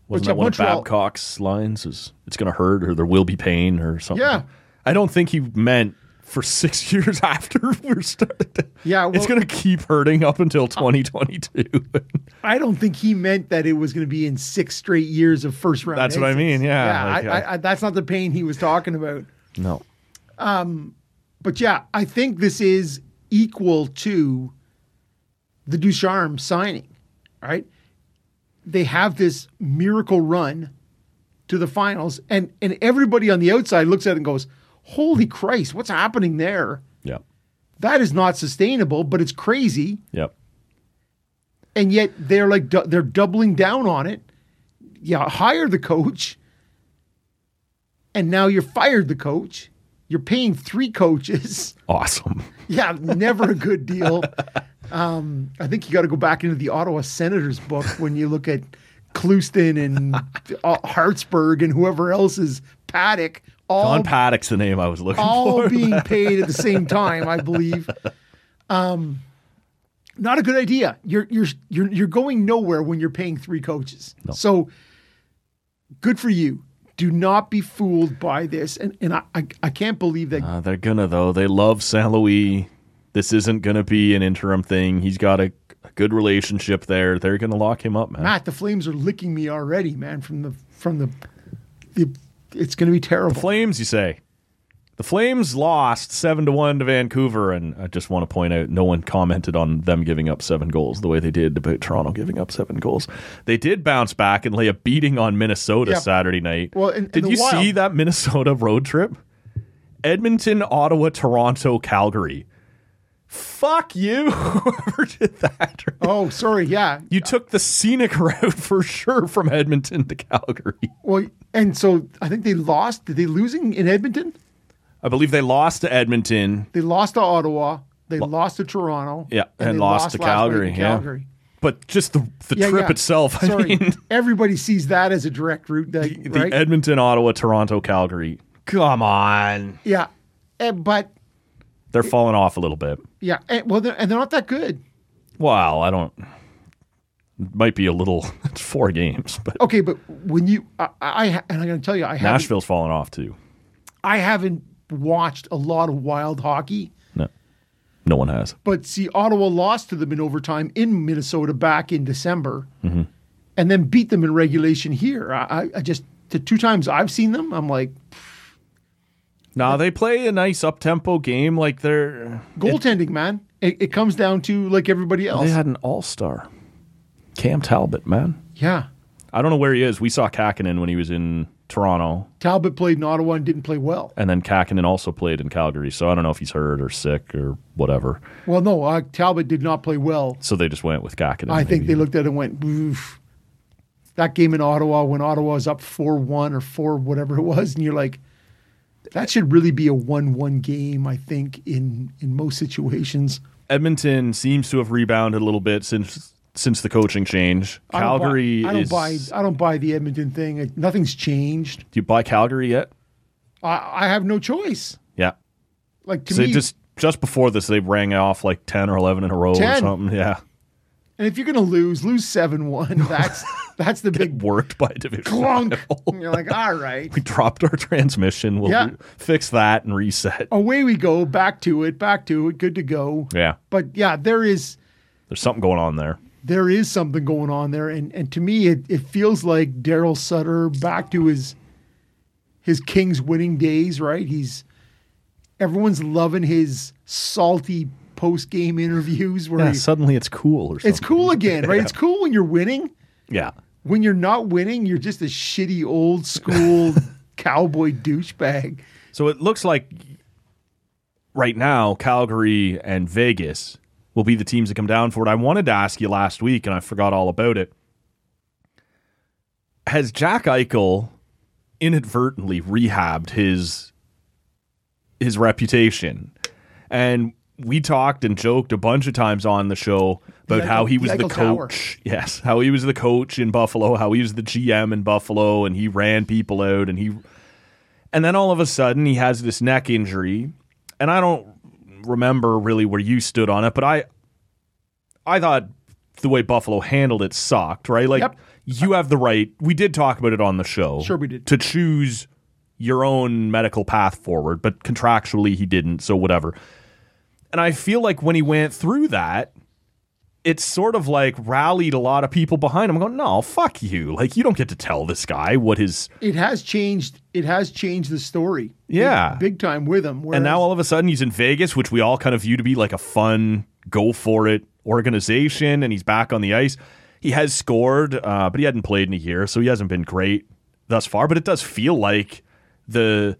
Speaker 1: Wasn't
Speaker 2: that one
Speaker 1: Montreal-
Speaker 2: of Babcock's lines? Is it's going to hurt or there will be pain or something?
Speaker 1: Yeah.
Speaker 2: I don't think he meant for <laughs> six years after <laughs> we're started.
Speaker 1: Yeah,
Speaker 2: it's going to keep hurting up until 2022. <laughs>
Speaker 1: I don't think he meant that it was going to be in six straight years of first round.
Speaker 2: That's what I mean, yeah,
Speaker 1: yeah.
Speaker 2: like,
Speaker 1: I,
Speaker 2: I-
Speaker 1: I, that's not the pain he was talking about.
Speaker 2: no.
Speaker 1: But yeah, I think this is equal to the Ducharme signing. Right? They have this miracle run to the finals, and and everybody on the outside looks at it and goes, "Holy Christ, what's happening there?"
Speaker 2: Yeah,
Speaker 1: That is not sustainable, but it's crazy.
Speaker 2: Yep.
Speaker 1: and yet they're like du- they're doubling down on it. Yeah, hire the coach, and now you're fired the coach. You're paying three coaches. <laughs>
Speaker 2: Awesome.
Speaker 1: Yeah, never a good deal. <laughs> Um, I think you got to go back into the Ottawa Senators book when you look at Clouston and uh, Hartsburg and whoever else is Paddock. All
Speaker 2: John Paddock's the name I was looking
Speaker 1: all
Speaker 2: for.
Speaker 1: All being <laughs> paid at the same time, I believe. Um, not a good idea. You're you're you're you're going nowhere when you're paying three coaches. So good for you. Do not be fooled by this. And and I I, I can't believe that
Speaker 2: Uh, they're gonna though. They love Saint Louis. This isn't gonna be an interim thing. He's got a, a good relationship there. They're gonna lock him up, man.
Speaker 1: Matt, the Flames are licking me already, man. From the from the, the it's going to be terrible.
Speaker 2: Flames, you say? The Flames lost seven to one to Vancouver, and I just want to point out no one commented on them giving up seven goals the way they did about Toronto giving up seven goals. They did bounce back and lay a beating on Minnesota
Speaker 1: Yeah.
Speaker 2: Saturday night.
Speaker 1: Well, and
Speaker 2: did
Speaker 1: the
Speaker 2: you
Speaker 1: Wild-
Speaker 2: see that Minnesota road trip? Edmonton, Ottawa, Toronto, Calgary. Fuck you, <laughs> whoever did that.
Speaker 1: oh, sorry. Yeah.
Speaker 2: You took the scenic <laughs> route for sure from Edmonton to Calgary.
Speaker 1: Well, and so I think they lost. Did they losing in Edmonton?
Speaker 2: I believe they lost to Edmonton.
Speaker 1: They lost to Ottawa. They lost to Toronto.
Speaker 2: Yeah, and
Speaker 1: they
Speaker 2: lost to
Speaker 1: last night
Speaker 2: Calgary, yeah.
Speaker 1: Calgary.
Speaker 2: But just the, the
Speaker 1: Yeah,
Speaker 2: trip
Speaker 1: yeah.
Speaker 2: itself, I
Speaker 1: Sorry,
Speaker 2: mean, <laughs>
Speaker 1: everybody sees that as a direct route. That,
Speaker 2: the
Speaker 1: right?
Speaker 2: Edmonton, Ottawa, Toronto, Calgary. Come on.
Speaker 1: yeah, Eh, but
Speaker 2: They're falling off a little bit.
Speaker 1: yeah, and, well, they're, and they're not that good.
Speaker 2: Well, I don't. Might be a little. It's <laughs> four games, but
Speaker 1: Okay, but when you, I, I and I'm going to tell you, I
Speaker 2: Nashville's falling off too.
Speaker 1: I haven't watched a lot of wild hockey.
Speaker 2: No, no one has.
Speaker 1: But see, Ottawa lost to them in overtime in Minnesota back in December,
Speaker 2: Mm-hmm.
Speaker 1: and then beat them in regulation here. I, I- I just the two times I've seen them, I'm like
Speaker 2: No, they play a nice up tempo game. Like they're
Speaker 1: goaltending, man. It, it comes down to like everybody else.
Speaker 2: they had an all star, Cam Talbot. Man,
Speaker 1: yeah,
Speaker 2: I don't know where he is. We saw Kahkonen when he was in Toronto,
Speaker 1: Talbot played in Ottawa and didn't play well.
Speaker 2: and then Kahkonen also played in Calgary. So I don't know if he's hurt or sick or whatever.
Speaker 1: Well, no, uh, Talbot did not play well.
Speaker 2: So they just went with Kahkonen.
Speaker 1: I think they looked at it and went, Oof. that game in Ottawa when Ottawa was up 4 1 or 4 whatever it was. And you're like, that should really be a 1 1 game, I think, in, in most situations.
Speaker 2: Edmonton seems to have rebounded a little bit since since the coaching change.
Speaker 1: I don't buy-
Speaker 2: Calgary
Speaker 1: I don't
Speaker 2: is.
Speaker 1: buy. I don't buy the Edmonton thing. Nothing's changed.
Speaker 2: Do you buy Calgary yet?
Speaker 1: I, I have no choice.
Speaker 2: Yeah.
Speaker 1: Like to
Speaker 2: So
Speaker 1: me,
Speaker 2: just just before this, they rang off like ten or eleven in a row or
Speaker 1: 10.
Speaker 2: something. Yeah,
Speaker 1: and if you're gonna lose, lose seven one. <laughs> That's that's the big
Speaker 2: worked by division.
Speaker 1: clunk. You're like, all right, <laughs>
Speaker 2: We dropped our transmission. We'll
Speaker 1: Yeah.
Speaker 2: re- fix that and reset.
Speaker 1: away we go. Back to it. Back to it. Good to go.
Speaker 2: Yeah,
Speaker 1: But yeah, there is
Speaker 2: there's something going on there.
Speaker 1: There is something going on there, and and to me, it, it feels like Daryl Sutter back to his his Kings winning days. Right? He's everyone's loving his salty post game interviews where
Speaker 2: Yeah,
Speaker 1: he-
Speaker 2: suddenly it's cool or something.
Speaker 1: it's cool again, right? <laughs> It's cool when you're winning.
Speaker 2: Yeah,
Speaker 1: When you're not winning, you're just a shitty old school <laughs> cowboy douchebag.
Speaker 2: So it looks like right now Calgary and Vegas will be the teams that come down for it. I wanted to ask you last week, and I forgot all about it. Has Jack Eichel inadvertently rehabbed his his reputation. And we talked and joked a bunch of times on the show about
Speaker 1: The
Speaker 2: how
Speaker 1: Eichel-
Speaker 2: he was
Speaker 1: the
Speaker 2: the
Speaker 1: Eichel Tower.
Speaker 2: coach. Yes, how he was the coach in Buffalo, how he was the GM in Buffalo, and he ran people out, and he, and then all of a sudden he has this neck injury, and I don't remember really where you stood on it, but I, I thought the way Buffalo handled it sucked, right? Like
Speaker 1: Yep.
Speaker 2: you have the right. We did talk about it on the show.
Speaker 1: Sure we did.
Speaker 2: to choose your own medical path forward, but contractually he didn't, so whatever. And I feel like when he went through that, it's sort of like rallied a lot of people behind him. going, no, fuck you. Like you don't get to tell this guy what his
Speaker 1: It has changed. It has changed the story.
Speaker 2: Yeah.
Speaker 1: big, big time with him.
Speaker 2: and now all of a sudden he's in Vegas, which we all kind of view to be like a fun, go for it organization, and he's back on the ice. He has scored, uh, but he hadn't played in a year, so he hasn't been great thus far. But it does feel like the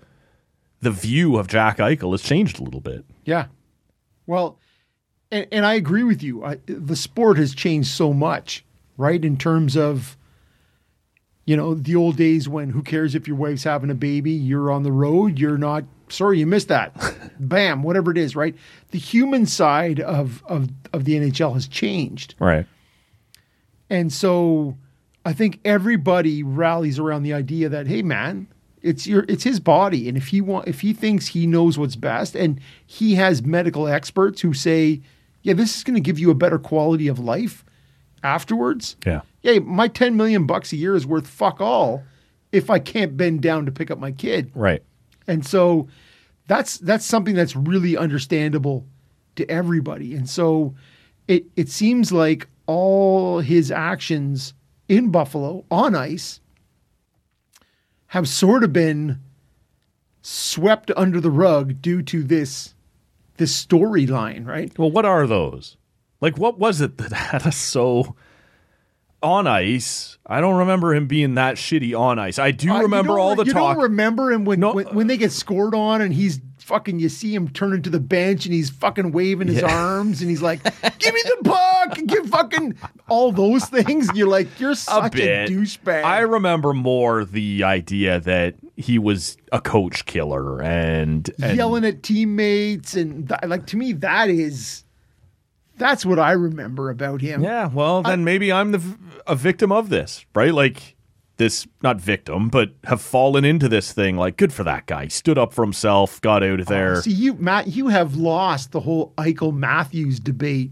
Speaker 2: the view of Jack Eichel has changed a little bit.
Speaker 1: Yeah. Well, and, and I agree with you. I, the sport has changed so much, right? In terms of, you know, the old days when who cares if your wife's having a baby? You're on the road. You're not. Sorry, you missed that. <laughs> Bam, whatever it is, right? The human side of of of the NHL has changed.
Speaker 2: Right.
Speaker 1: And so I think everybody rallies around the idea that, hey man, it's your it's his body. And if he want if he thinks he knows what's best and he has medical experts who say, Yeah, this is gonna give you a better quality of life afterwards.
Speaker 2: Yeah.
Speaker 1: Yeah, my ten million bucks a year is worth fuck all if I can't bend down to pick up my kid.
Speaker 2: Right.
Speaker 1: And so that's that's something that's really understandable to everybody. And so it it seems like all his actions in Buffalo on ice have sort of been swept under the rug due to this this storyline, right?
Speaker 2: Well, what are those? Like, what was it that had us so on ice? I don't remember him being that shitty on ice. I do
Speaker 1: Uh,
Speaker 2: remember
Speaker 1: don't-
Speaker 2: all the
Speaker 1: you
Speaker 2: talk.
Speaker 1: don't remember him when,
Speaker 2: No.
Speaker 1: when when they get scored on and he's fucking. You see him turn into the bench and he's fucking waving his arms and he's like, <laughs> "Give me the puck!" Give fucking all those things. You're like, you're
Speaker 2: a
Speaker 1: such a,
Speaker 2: bit.
Speaker 1: douchebag.
Speaker 2: I remember more the idea that he was a coach killer and, and
Speaker 1: yelling at teammates and th- like to me that is that's what I remember about him.
Speaker 2: Yeah, well, then maybe I'm the a victim of this, right? Like this, not victim, but have fallen into this thing. Like, good for that guy. Stood up for himself, got out of oh, there.
Speaker 1: See, you Matt, you have lost the whole Eichel Matthews debate,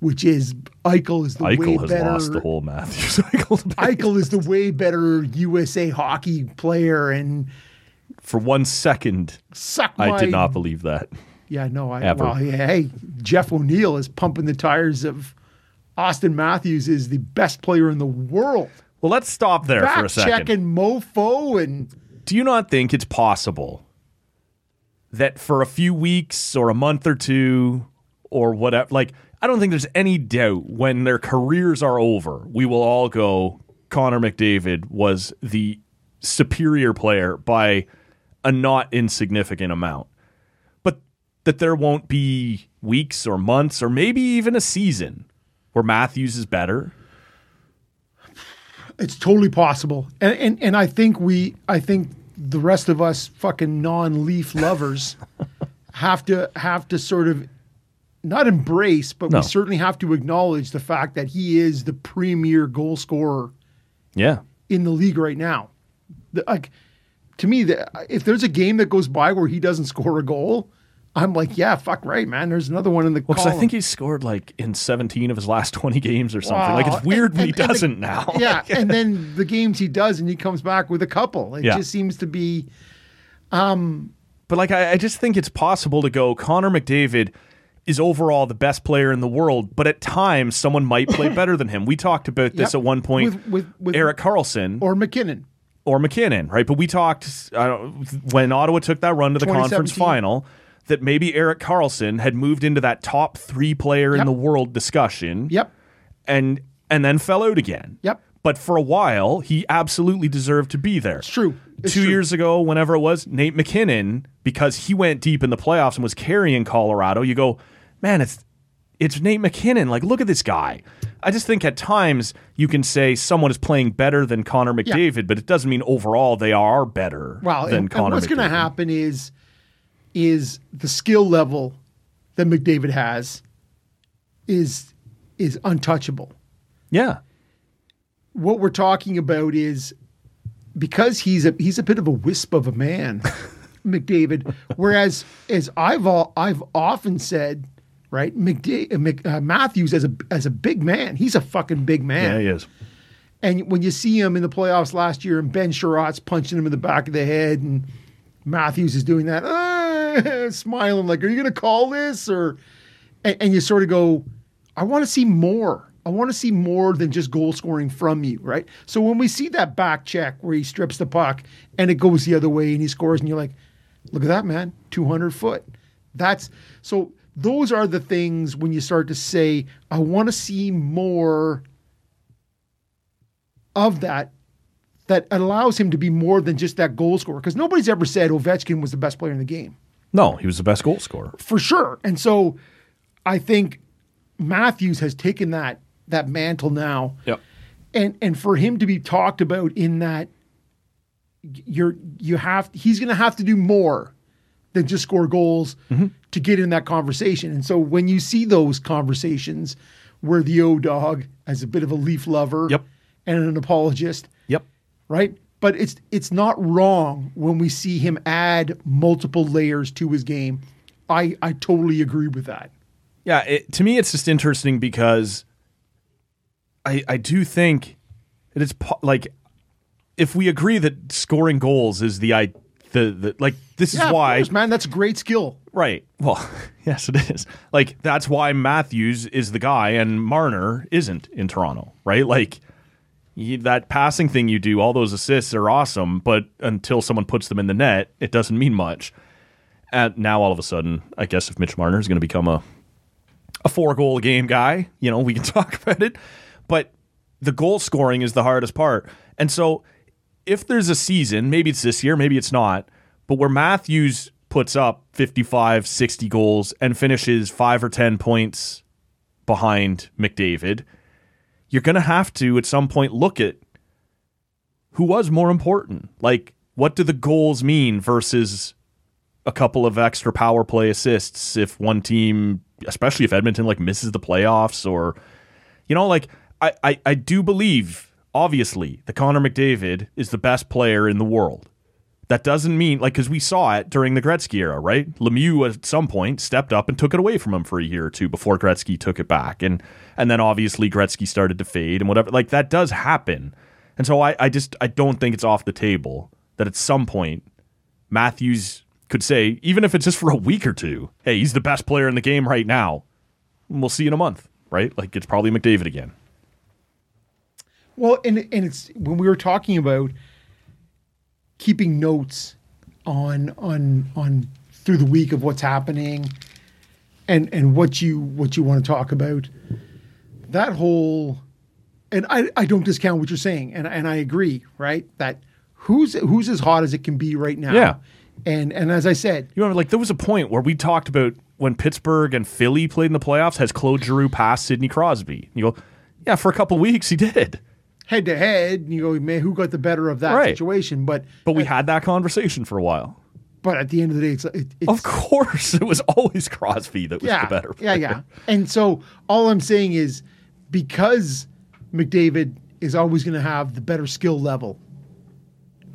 Speaker 1: which is Eichel is the way
Speaker 2: Eichel has
Speaker 1: better.
Speaker 2: lost the whole Matthews <laughs> Eichel debate.
Speaker 1: Eichel is the way better USA hockey player and
Speaker 2: For one second,
Speaker 1: suck my.
Speaker 2: I did not believe that.
Speaker 1: Yeah, no, I.
Speaker 2: Ever.
Speaker 1: Well, hey, Jeff O'Neill is pumping the tires of Auston Matthews is the best player in the world.
Speaker 2: Well, let's stop there for a second.
Speaker 1: checking mofo and
Speaker 2: Do you not think it's possible that for a few weeks or a month or two or whatever, like, I don't think there's any doubt when their careers are over, we will all go, Connor McDavid was the superior player by a not insignificant amount. But that there won't be weeks or months or maybe even a season where Matthews is better.
Speaker 1: It's totally possible, and and and I think we, I think the rest of us fucking non-leaf lovers <laughs> have to have to sort of not embrace, but
Speaker 2: No.
Speaker 1: we certainly have to acknowledge the fact that he is the premier goal scorer
Speaker 2: Yeah.
Speaker 1: in the league right now. The, like to me, the, if there's a game that goes by where he doesn't score a goal, I'm like, yeah, fuck right, man. There's another one in the
Speaker 2: Well, I think he's scored like in 17 of his last <laughs> 20 games or something. Like it's weird when he
Speaker 1: And- and
Speaker 2: doesn't now.
Speaker 1: yeah, <laughs> and then the games he does, and he comes back with a couple. It
Speaker 2: Yeah.
Speaker 1: just seems to be.
Speaker 2: Um, But like I, I just think it's possible to go Connor McDavid is overall the best player in the world, but at times someone might play <coughs> better than him. We talked about this
Speaker 1: Yep.
Speaker 2: at one point
Speaker 1: With- with- with-
Speaker 2: Erik Karlsson or,
Speaker 1: MacKinnon. Or
Speaker 2: MacKinnon. Right? But we talked I don't, when Ottawa took that run to the conference final that maybe Erik Karlsson had moved into that top three player in the world discussion.
Speaker 1: Yep.
Speaker 2: and and then fell out again.
Speaker 1: Yep.
Speaker 2: But for a while, he absolutely deserved to be there.
Speaker 1: It's true. It's
Speaker 2: Two
Speaker 1: true.
Speaker 2: years ago, whenever it was, Nate MacKinnon, because he went deep in the playoffs and was carrying Colorado, you go, man, it's it's Nate MacKinnon. Like, look at this guy. I just think at times you can say someone is playing better than Connor McDavid, but it doesn't mean overall they are better
Speaker 1: Well,
Speaker 2: than
Speaker 1: and, and
Speaker 2: Connor
Speaker 1: what's going to happen is is the skill level that McDavid has is is untouchable.
Speaker 2: Yeah.
Speaker 1: What we're talking about is because he's a he's a bit of a wisp of a man, <laughs> McDavid. Whereas as I've all, I've often said, right, McDa- uh, Mc, uh, Matthews as a as a big man, he's a fucking big man.
Speaker 2: Yeah, he is.
Speaker 1: And when you see him in the playoffs last year, and Ben Chiarot's punching him in the back of the head, and Matthews is doing that, "Ah," <laughs> smiling like, "Are you going to call this?" Or, and, and you sort of go, "I want to see more. I want to see more than just goal scoring from you." Right. So when we see that back check where he strips the puck and it goes the other way and he scores, and you're like, "Look at that man, 200 foot." That's so. Those are the things when you start to say, "I want to see more." of that that allows him to be more than just that goal scorer. Because nobody's ever said Ovechkin was the best player in the game,
Speaker 2: No, he was the best goal scorer.
Speaker 1: for sure. And so I think Matthews has taken that that mantle now,
Speaker 2: Yep.
Speaker 1: and and for him to be talked about in that, you're you have he's going to have to do more than just score goals mm-hmm. to get in that conversation. And so when you see those conversations where the O dog as a bit of a leaf lover,
Speaker 2: Yep.
Speaker 1: and an apologist,
Speaker 2: Yep.
Speaker 1: right? But it's it's not wrong when we see him add multiple layers to his game. I I totally agree with that.
Speaker 2: Yeah, it, to me, it's just interesting because I I do think that it's po- like if we agree that scoring goals is the I the, the like this
Speaker 1: Yeah,
Speaker 2: is why
Speaker 1: course, man, that's a great skill.
Speaker 2: right. Well, <laughs> yes, it is. Like that's why Matthews is the guy and Marner isn't in Toronto, right? Like. You- that passing thing you do, all those assists are awesome, but until someone puts them in the net, it doesn't mean much. And now all of a sudden, I guess if Mitch Marner is going to become a a four goal game guy, you know, we can <laughs> talk about it. But the goal scoring is the hardest part. And so if there's a season, maybe it's this year, maybe it's not, but where Matthews puts up 55, 60 goals and finishes five or 10 points behind McDavid, you're going to have to at some point look at who was more important. Like, what do the goals mean versus a couple of extra power play assists if one team, especially if Edmonton like misses the playoffs or you know, like I, I, I do believe, obviously, that Connor McDavid is the best player in the world. That doesn't mean like because we saw it during the Gretzky era, right? Lemieux at some point stepped up and took it away from him for a year or two before Gretzky took it back, and and then obviously Gretzky started to fade and whatever. Like that does happen, and so I, I just I don't think it's off the table that at some point Matthews could say, even if it's just for a week or two, hey, he's the best player in the game right now. We'll see in a month, right? Like it's probably McDavid again.
Speaker 1: Well, and and it's when we were talking about keeping notes on on on through the week of what's happening and and what you what you want to talk about. That whole and I, I don't discount what you're saying, and and I agree, right? That who's who's as hot as it can be right now.
Speaker 2: Yeah.
Speaker 1: And and as I said,
Speaker 2: You remember, like there was a point where we talked about when Pittsburgh and Philly played in the playoffs. Has Claude Giroux passed Sidney Crosby? You go, yeah, for a couple weeks he did,
Speaker 1: head to head, you go, man, who got the better of that
Speaker 2: Right.
Speaker 1: situation? But
Speaker 2: but we had that conversation for a while.
Speaker 1: but at the end of the day, it's, it, it's
Speaker 2: Of course, it was always Crosby that was
Speaker 1: yeah,
Speaker 2: the better.
Speaker 1: yeah,
Speaker 2: player.
Speaker 1: yeah. And so all I'm saying is because McDavid is always going to have the better skill level,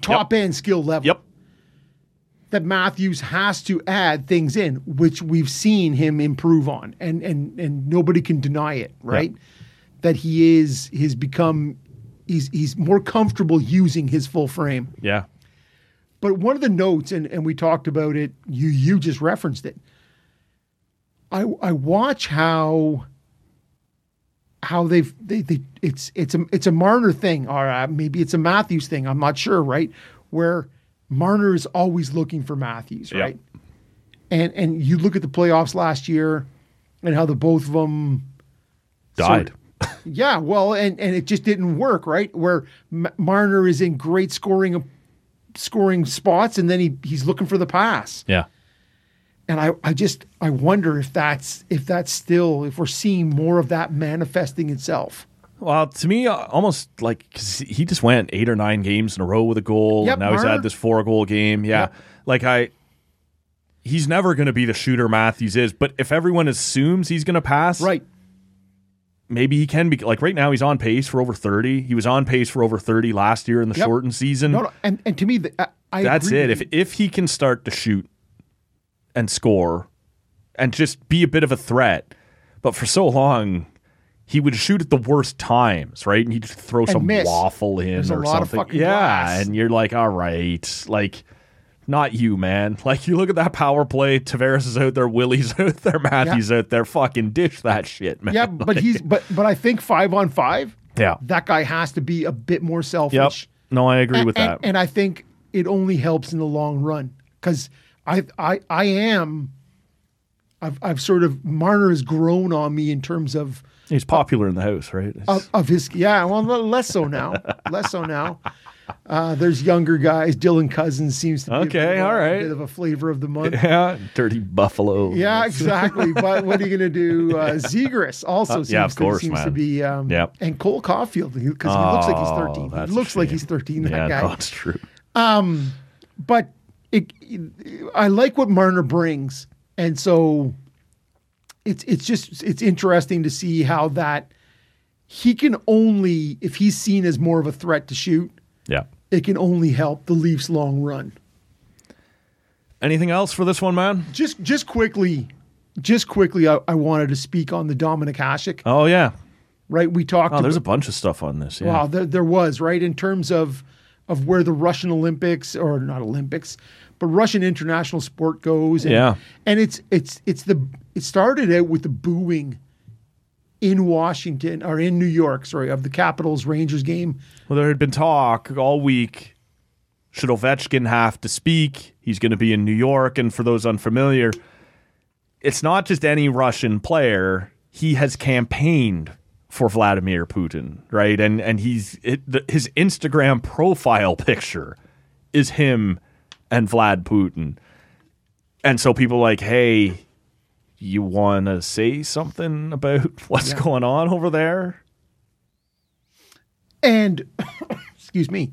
Speaker 1: top end skill level.
Speaker 2: Yep.
Speaker 1: That Matthews has to add things in, which we've seen him improve on, and and and nobody can deny it, right? That he is he's become he's he's more comfortable using his full frame.
Speaker 2: Yeah.
Speaker 1: But one of the notes, and, and we talked about it, you you just referenced it. I I watch how how they've they, they it's it's a it's a Marner thing, or uh, maybe it's a Matthews thing. I'm not sure, right? Where Marner is always looking for Matthews, right? And and you look at the playoffs last year, and how the both of them
Speaker 2: Died.
Speaker 1: Yeah, well, and and it just didn't work, right? Where M- Marner is in great scoring scoring spots, and then he he's looking for the pass.
Speaker 2: Yeah.
Speaker 1: and I, I just I wonder if that's if that's still if we're seeing more of that manifesting itself.
Speaker 2: Well, to me, uh, almost like 'cause he just went eight or nine games in a row with a goal.
Speaker 1: Yep,
Speaker 2: and now he's had this four goal game. Yeah.
Speaker 1: Yep.
Speaker 2: Like I he's never gonna be the shooter Matthews is, but if everyone assumes he's gonna pass,
Speaker 1: Right.
Speaker 2: Maybe he can be like right now he's on pace for over thirty. He was on pace for over thirty last year in the
Speaker 1: Yep.
Speaker 2: shortened season.
Speaker 1: No, no, and and to me, the, I, I
Speaker 2: That's it. If if he can start to shoot and score and just be a bit of a threat, but for so long he would shoot at the worst times, right? And he'd throw some
Speaker 1: miss.
Speaker 2: waffle in
Speaker 1: There's
Speaker 2: or something. yeah,
Speaker 1: glass.
Speaker 2: and you're like, all right, like. Not you, man. <laughs> Like you look at that power play. Tavares is out there. Willie's <laughs> out there. Matthews out there. Fucking dish that shit, man.
Speaker 1: yeah, but
Speaker 2: Like,
Speaker 1: he's but but I think five on five,
Speaker 2: yeah.
Speaker 1: that guy has to be a bit more selfish. Yep.
Speaker 2: No, I agree
Speaker 1: and,
Speaker 2: with
Speaker 1: and-
Speaker 2: that.
Speaker 1: and I think it only helps in the long run because I I I am. I've I've sort of Marner has grown on me in terms of
Speaker 2: he's popular in the house, right?
Speaker 1: of, of his yeah well less so now less so now. Uh, there's younger guys. Dylan Cozens seems to be
Speaker 2: Okay,
Speaker 1: bit of a-
Speaker 2: all right.
Speaker 1: a bit of a flavor of the month.
Speaker 2: yeah, dirty buffalo.
Speaker 1: Yeah, exactly. but what are you going to do? <laughs> Uh, Zegras also
Speaker 2: Uh,
Speaker 1: seems,
Speaker 2: yeah, of
Speaker 1: to,
Speaker 2: course,
Speaker 1: seems to be. Um,
Speaker 2: Yep.
Speaker 1: And Cole Caufield, because he looks like he's
Speaker 2: Oh,
Speaker 1: 13. He looks like he's 13, that
Speaker 2: yeah,
Speaker 1: guy.
Speaker 2: no, it's true.
Speaker 1: But it, I like what Marner brings. And so it's it's just it's interesting to see how that he can only if he's seen as more of a threat to shoot,
Speaker 2: Yeah.
Speaker 1: it can only help the Leafs long run.
Speaker 2: Anything else for this one, man?
Speaker 1: Just just quickly, just quickly, I, I wanted to speak on the Dominik Hasek.
Speaker 2: Oh yeah.
Speaker 1: Right, we talked.
Speaker 2: Oh, there's a bunch of stuff on this. Yeah.
Speaker 1: wow, there, there was right in terms of of where the Russian Olympics or not Olympics, but Russian international sport goes. And,
Speaker 2: Yeah.
Speaker 1: and it's it's it's the it started out with the booing in Washington or in New York, sorry, of the Capitals Rangers game.
Speaker 2: Well, there had been talk all week. Should Ovechkin have to speak? He's going to be in New York. And for those unfamiliar, it's not just any Russian player. He has campaigned for Vladimir Putin, right? And and he's it, the, his Instagram profile picture is him and Vlad Putin. And so people like, hey, you want to say something about <laughs> what's going on over there?
Speaker 1: And <coughs> excuse me,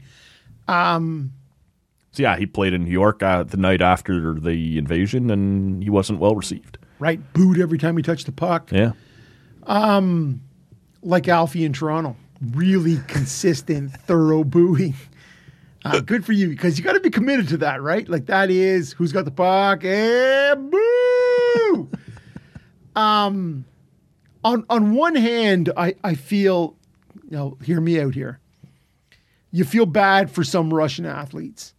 Speaker 1: Um,
Speaker 2: So yeah, he played in New York uh, the night after the invasion, and he wasn't well received.
Speaker 1: right? Booed every time he touched the puck.
Speaker 2: Yeah, Um,
Speaker 1: like Alfie in Toronto. Really consistent, <laughs> thorough booing. Uh, good for you because you got to be committed to that, right? Like that is who's got the puck and boo. Um, on on one hand, I I feel, you know, hear me out here. You feel bad for some Russian athletes.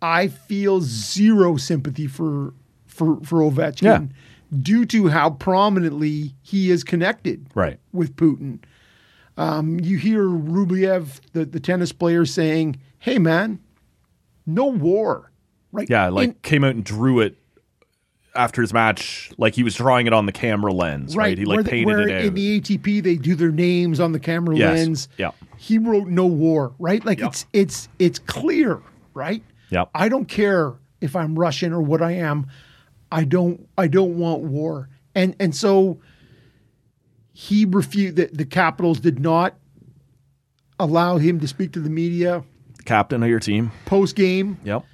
Speaker 1: I feel zero sympathy for for for Ovechkin
Speaker 2: Yeah.
Speaker 1: due to how prominently he is connected
Speaker 2: right.
Speaker 1: with Putin. Um, you hear Rublev, the, the tennis player, saying, "Hey, man, no war." Right?
Speaker 2: Yeah, like
Speaker 1: In-
Speaker 2: came out and drew it after his match, like he was drawing it on the camera lens. Right, he like
Speaker 1: the-
Speaker 2: painted it out.
Speaker 1: in the ATP they do their names on the camera
Speaker 2: Yes.
Speaker 1: lens.
Speaker 2: Yeah.
Speaker 1: He wrote "No war." Right? Like
Speaker 2: Yeah.
Speaker 1: it's it's it's clear. Right?
Speaker 2: Yeah.
Speaker 1: I don't care if I'm Russian or what I am. I don't I don't want war. And and so he refused that the Capitals did not allow him to speak to the media
Speaker 2: Captain of your team.
Speaker 1: post game.
Speaker 2: Yep.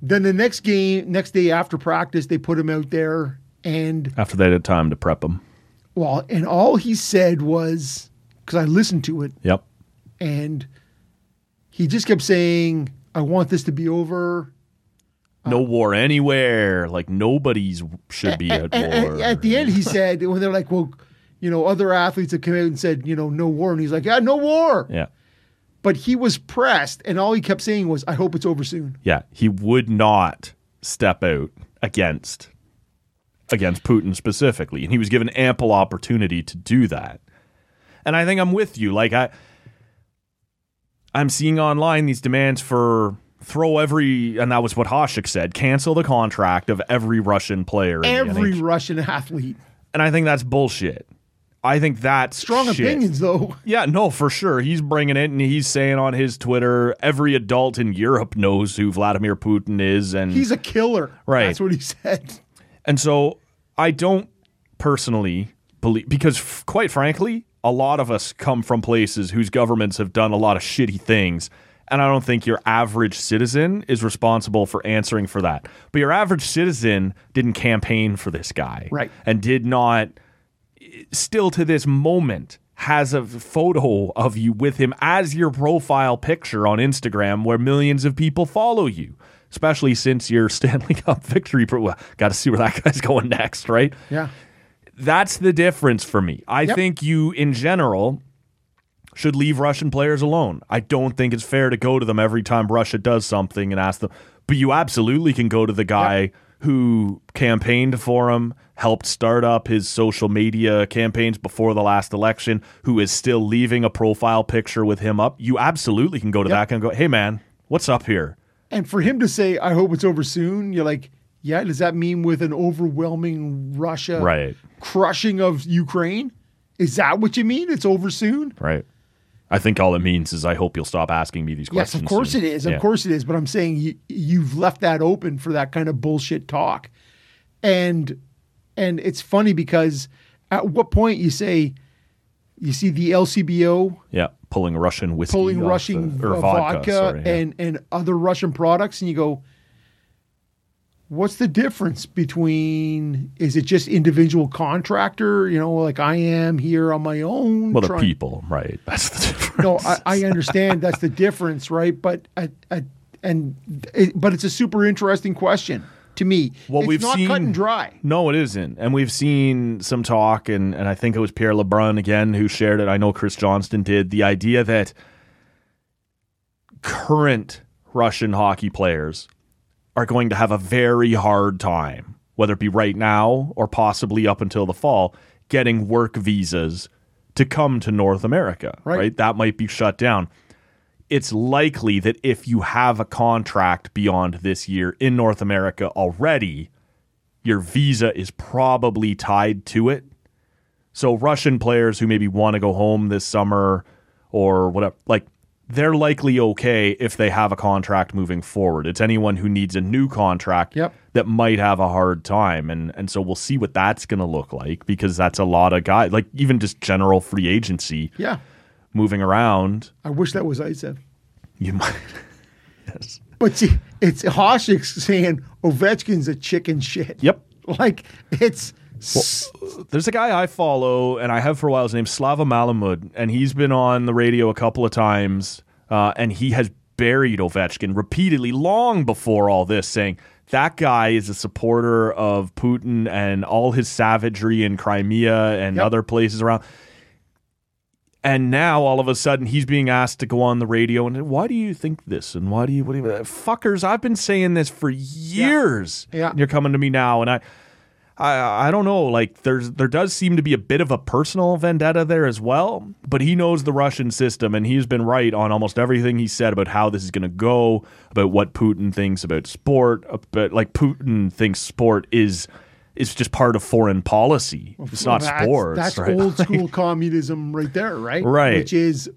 Speaker 1: Then the next game, next day after practice, they put him out there and
Speaker 2: After they had time to prep him.
Speaker 1: well, and all he said was because I listened to it
Speaker 2: Yep.
Speaker 1: and he just kept saying, I want this to be over.
Speaker 2: No war anywhere. Like nobody's should be at
Speaker 1: And-
Speaker 2: war.
Speaker 1: and at the end, he said, <laughs> when they're like, well, you know, other athletes have come out and said, you know, no war. And he's like, yeah, no war.
Speaker 2: yeah.
Speaker 1: But he was pressed. And all he kept saying was, I hope it's over soon.
Speaker 2: Yeah. He would not step out against against Putin specifically. And he was given ample opportunity to do that. And I think I'm with you. Like I I'm seeing online these demands for throw every and that was what Hasek said, cancel the contract of every Russian player. in the
Speaker 1: Every Russian athlete.
Speaker 2: and I think that's bullshit. I think that
Speaker 1: Strong
Speaker 2: shit.
Speaker 1: opinions, though. <laughs>
Speaker 2: Yeah, no, for sure. He's bringing it, and he's saying on his Twitter, every adult in Europe knows who Vladimir Putin is, and
Speaker 1: He's a killer.
Speaker 2: Right.
Speaker 1: That's what he said.
Speaker 2: And so I don't personally believe because f- quite frankly, a lot of us come from places whose governments have done a lot of shitty things. And I don't think your average citizen is responsible for answering for that. But your average citizen didn't campaign for this guy.
Speaker 1: Right.
Speaker 2: And did not still to this moment has a photo of you with him as your profile picture on Instagram where millions of people follow you. Especially since your <laughs> Stanley Cup victory. Pro- well, Got to see where that guy's going next, right?
Speaker 1: Yeah.
Speaker 2: That's the difference for me. I
Speaker 1: Yep.
Speaker 2: think you, in general, should leave Russian players alone. I don't think it's fair to go to them every time Russia does something and ask them. But you absolutely can go to the guy who campaigned for him, helped start up his social media campaigns before the last election, who is still leaving a profile picture with him up. You absolutely can go to
Speaker 1: Yep.
Speaker 2: that guy and go, hey, man, what's up here?
Speaker 1: And for him to say, I hope it's over soon, you're like, yeah, does that mean with an overwhelming Russia
Speaker 2: Right.
Speaker 1: crushing of Ukraine? Is that what you mean? It's over soon?
Speaker 2: Right. I think all it means is I hope you'll stop asking me these questions.
Speaker 1: Yes, of course
Speaker 2: soon.
Speaker 1: it is.
Speaker 2: Yeah.
Speaker 1: Of course it is. But I'm saying you, you've left that open for that kind of bullshit talk, and and it's funny because at what point you say you see the LCBO
Speaker 2: Yeah, pulling Russian whiskey,
Speaker 1: pulling Russian
Speaker 2: the- or vodka,
Speaker 1: vodka,
Speaker 2: sorry, yeah.
Speaker 1: and and other Russian products, and you go, what's the difference between? Is it just individual contractor? You know, like I am here on my own.
Speaker 2: well,
Speaker 1: trying-
Speaker 2: people, right? <laughs> That's the difference.
Speaker 1: No, I, I understand that's the difference, right? But I, I, and it, but it's a super interesting question to me.
Speaker 2: Well,
Speaker 1: it's
Speaker 2: we've
Speaker 1: not
Speaker 2: seen
Speaker 1: cut and dry.
Speaker 2: No, it isn't, and we've seen some talk, and and I think it was Pierre LeBrun again who shared it. I know Chris Johnston did the idea that current Russian hockey players are going to have a very hard time, whether it be right now or possibly up until the fall, getting work visas to come to North America.
Speaker 1: Right.
Speaker 2: right? That might be shut down. It's likely that if you have a contract beyond this year in North America already, your visa is probably tied to it. So Russian players who maybe want to go home this summer or whatever, like they're likely okay if they have a contract moving forward. It's anyone who needs a new contract
Speaker 1: Yep.
Speaker 2: that might have a hard time, and and so we'll see what that's going to look like because that's a lot of guys, like even just general free agency
Speaker 1: Yeah,
Speaker 2: moving around.
Speaker 1: I wish that was Isev.
Speaker 2: You might. <laughs> yes.
Speaker 1: But see, it's Hasek saying Ovechkin's a chicken shit.
Speaker 2: Yep. <laughs>
Speaker 1: Like it's s-
Speaker 2: There's a guy I follow, and I have for a while. His name's Slava Malamud, and he's been on the radio a couple of times, uh, and he has buried Ovechkin repeatedly, long before all this, saying that guy is a supporter of Putin and all his savagery in Crimea and
Speaker 1: Yep.
Speaker 2: other places around. And now all of a sudden he's being asked to go on the radio and why do you think this and why do you what do you uh, fuckers I've been saying this for years.
Speaker 1: Yeah.
Speaker 2: And you're coming to me now and I I I don't know like there's there does seem to be a bit of a personal vendetta there as well, but he knows the Russian system and he's been right on almost everything he said about how this is going to go, about what Putin thinks about sport, uh, about like Putin thinks sport is is just part of foreign policy. It's not
Speaker 1: that's,
Speaker 2: sports.
Speaker 1: That's
Speaker 2: right?
Speaker 1: old school <laughs> communism right there, right?
Speaker 2: Right.
Speaker 1: Which is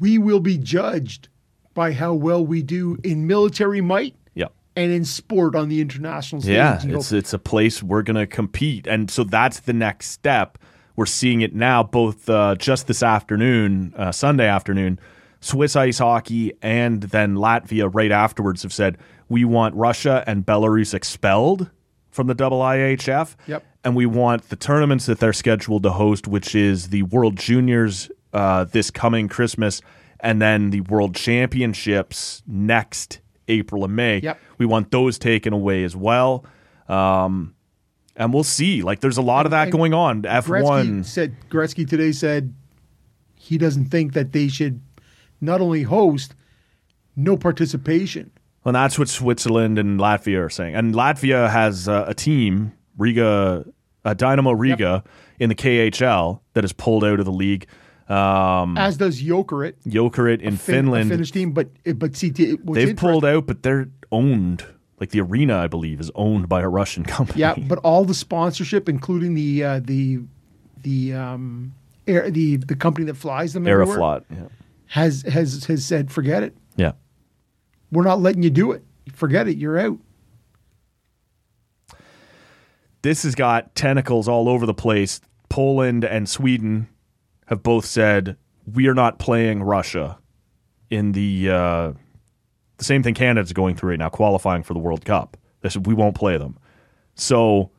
Speaker 1: we will be judged by how well we do in military might
Speaker 2: yeah.
Speaker 1: and in sport on the international stage.
Speaker 2: Yeah,
Speaker 1: You
Speaker 2: it's it's a place we're gonna compete, and so that's the next step. We're seeing it now, both uh, just this afternoon, uh, Sunday afternoon. Swiss ice hockey and then Latvia right afterwards have said we want Russia and Belarus expelled from the IIHF.
Speaker 1: Yep.
Speaker 2: And we want the tournaments that they're scheduled to host, which is the World Juniors uh, this coming Christmas, and then the World Championships next April and May.
Speaker 1: Yep.
Speaker 2: We want those taken away as well. Um, and we'll see. Like, there's a lot of that
Speaker 1: and
Speaker 2: going on. F1.
Speaker 1: said Gretzky today said he doesn't think that they should not only host, no participation.
Speaker 2: And that's what Switzerland and Latvia are saying. And Latvia has uh, a team, Riga, uh, Dinamo Riga, in the KHL that has pulled out of the league. Um,
Speaker 1: As does Jokerit,
Speaker 2: Jokerit in
Speaker 1: Fin-
Speaker 2: Finland,
Speaker 1: Finnish team. But but see, what's
Speaker 2: they've pulled out, but they're owned. Like the arena, I believe, is owned by a Russian <laughs> company.
Speaker 1: Yeah, but all the sponsorship, including the uh, the the um air, the the company that flies them,
Speaker 2: Aeroflot. Yeah.
Speaker 1: has has has said, forget it.
Speaker 2: yeah.
Speaker 1: We're not letting you do it. Forget it. You're out.
Speaker 2: this has got tentacles all over the place. Poland and Sweden have both said we are not playing Russia in the uh, the same thing Canada's going through right now, qualifying for the World Cup. They said we won't play them. So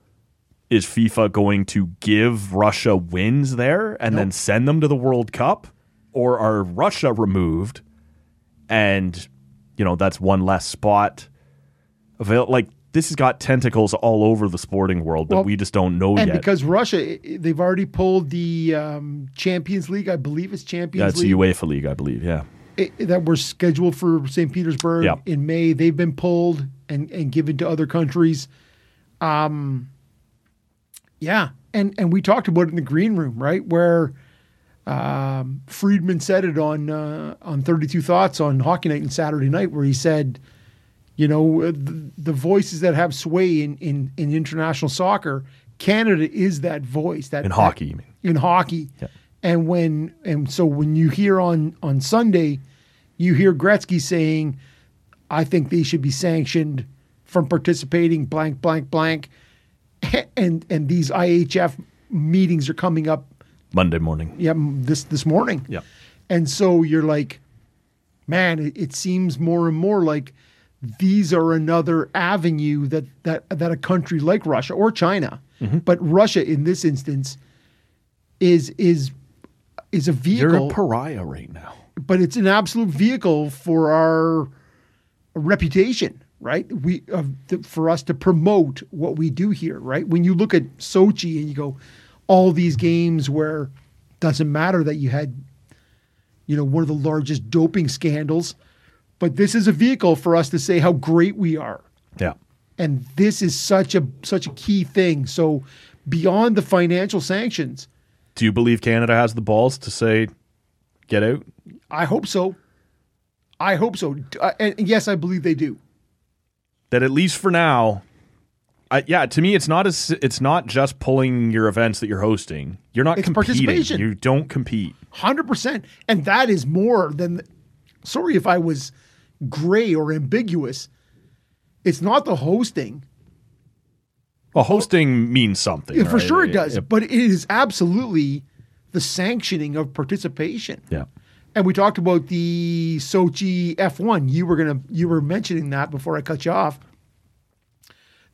Speaker 2: is FIFA going to give Russia wins there and then send them to the World Cup? Or are Russia removed and you know that's one less spot avail like this has got tentacles all over the sporting world that
Speaker 1: Well,
Speaker 2: we just don't know
Speaker 1: And
Speaker 2: yet.
Speaker 1: because Russia, they've already pulled the um, Champions League. I believe it's Champions League.
Speaker 2: the UEFA league, I believe. Yeah.
Speaker 1: i- that were scheduled for St. Petersburg
Speaker 2: Yeah.
Speaker 1: in May. They've been pulled and, and given to other countries. Um, yeah, and and we talked about it in the green room, right? Where um, Friedman said it on uh, on Thirty Two Thoughts on Hockey Night and Saturday Night, where he said, you know, uh, the, the voices that have sway in, in in international soccer, Canada is that voice. That
Speaker 2: In hockey, you mean.
Speaker 1: in hockey.
Speaker 2: Yeah.
Speaker 1: And when and so when you hear on on Sunday, you hear Gretzky saying, "I think they should be sanctioned from participating." Blank, blank, blank. <laughs> And and these IHF meetings are coming up.
Speaker 2: Monday morning.
Speaker 1: Yeah, this this morning.
Speaker 2: Yeah.
Speaker 1: And so you're like, man, it, it seems more and more like these are another avenue that that that a country like Russia or China,
Speaker 2: Mm-hmm.
Speaker 1: but Russia in this instance is is is a
Speaker 2: You're
Speaker 1: vehicle,
Speaker 2: a pariah right now.
Speaker 1: but it's an absolute vehicle for our reputation, right? We uh, th- for us to promote what we do here, right? When you look at Sochi and you go, all these games where it doesn't matter that you had, you know, one of the largest doping scandals, but this is a vehicle for us to say how great we are
Speaker 2: Yeah.
Speaker 1: and this is such a such a key thing. So beyond the financial sanctions,
Speaker 2: Do you believe Canada has the balls to say, get out?
Speaker 1: I hope so. I hope so. Uh, And yes, I believe they do.
Speaker 2: That at least for now, I, yeah, to me, it's not as it's not just pulling your events that you're hosting. You're not
Speaker 1: It's
Speaker 2: competing.
Speaker 1: participation.
Speaker 2: You don't compete.
Speaker 1: 100%. And that is more than sorry if I was gray or ambiguous. It's not the hosting.
Speaker 2: Well, hosting means something.
Speaker 1: Yeah, for sure it does,
Speaker 2: Yeah.
Speaker 1: but it is absolutely the sanctioning of participation.
Speaker 2: Yeah.
Speaker 1: And we talked about the Sochi F1. You were gonna you were mentioning that before I cut you off.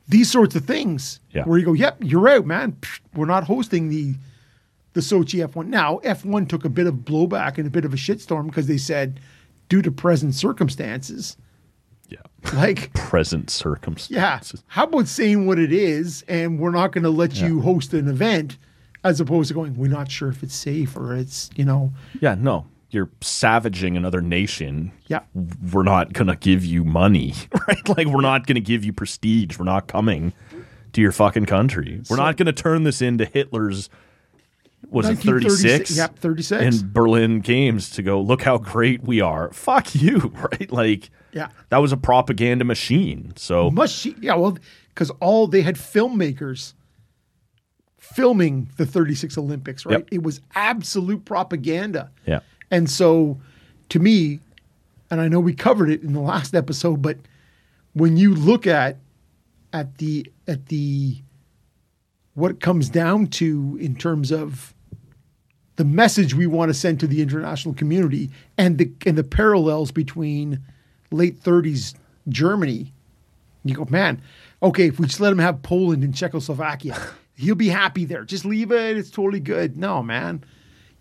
Speaker 1: These sorts of things
Speaker 2: Yeah.
Speaker 1: where you go, yep, you're out, man. We're not hosting the the Sochi F1. Now, F1 took a bit of blowback and a bit of a shitstorm because they said, due to present circumstances,
Speaker 2: Yeah.
Speaker 1: like <laughs>
Speaker 2: Present circumstances.
Speaker 1: yeah, how about saying what it is and we're not going to let you host an event as opposed to going, we're not sure if it's safe or it's, you know,
Speaker 2: Yeah. No, you're savaging another nation.
Speaker 1: yeah.
Speaker 2: We're not going to give you money, <laughs> right? Like, we're not going to give you prestige. We're not coming to your fucking country. We're
Speaker 1: So-
Speaker 2: not going to turn this into Hitler's, was it 36?
Speaker 1: Yep, 36.
Speaker 2: In Berlin Games to go, look how great we are. Fuck you, <laughs> right? Like,
Speaker 1: Yeah.
Speaker 2: that was a propaganda machine. So,
Speaker 1: she? Yeah, well, because all they had filmmakers filming the 36 Olympics, right?
Speaker 2: Yep.
Speaker 1: It was absolute propaganda.
Speaker 2: yeah.
Speaker 1: And so to me, and I know we covered it in the last episode, but when you look at at the at the what it comes down to in terms of the message we want to send to the international community and the and the parallels between late 30s Germany, you go, man, okay, if we just let him have Poland and Czechoslovakia, he'll be happy there. Just leave it. It's totally good. No, man.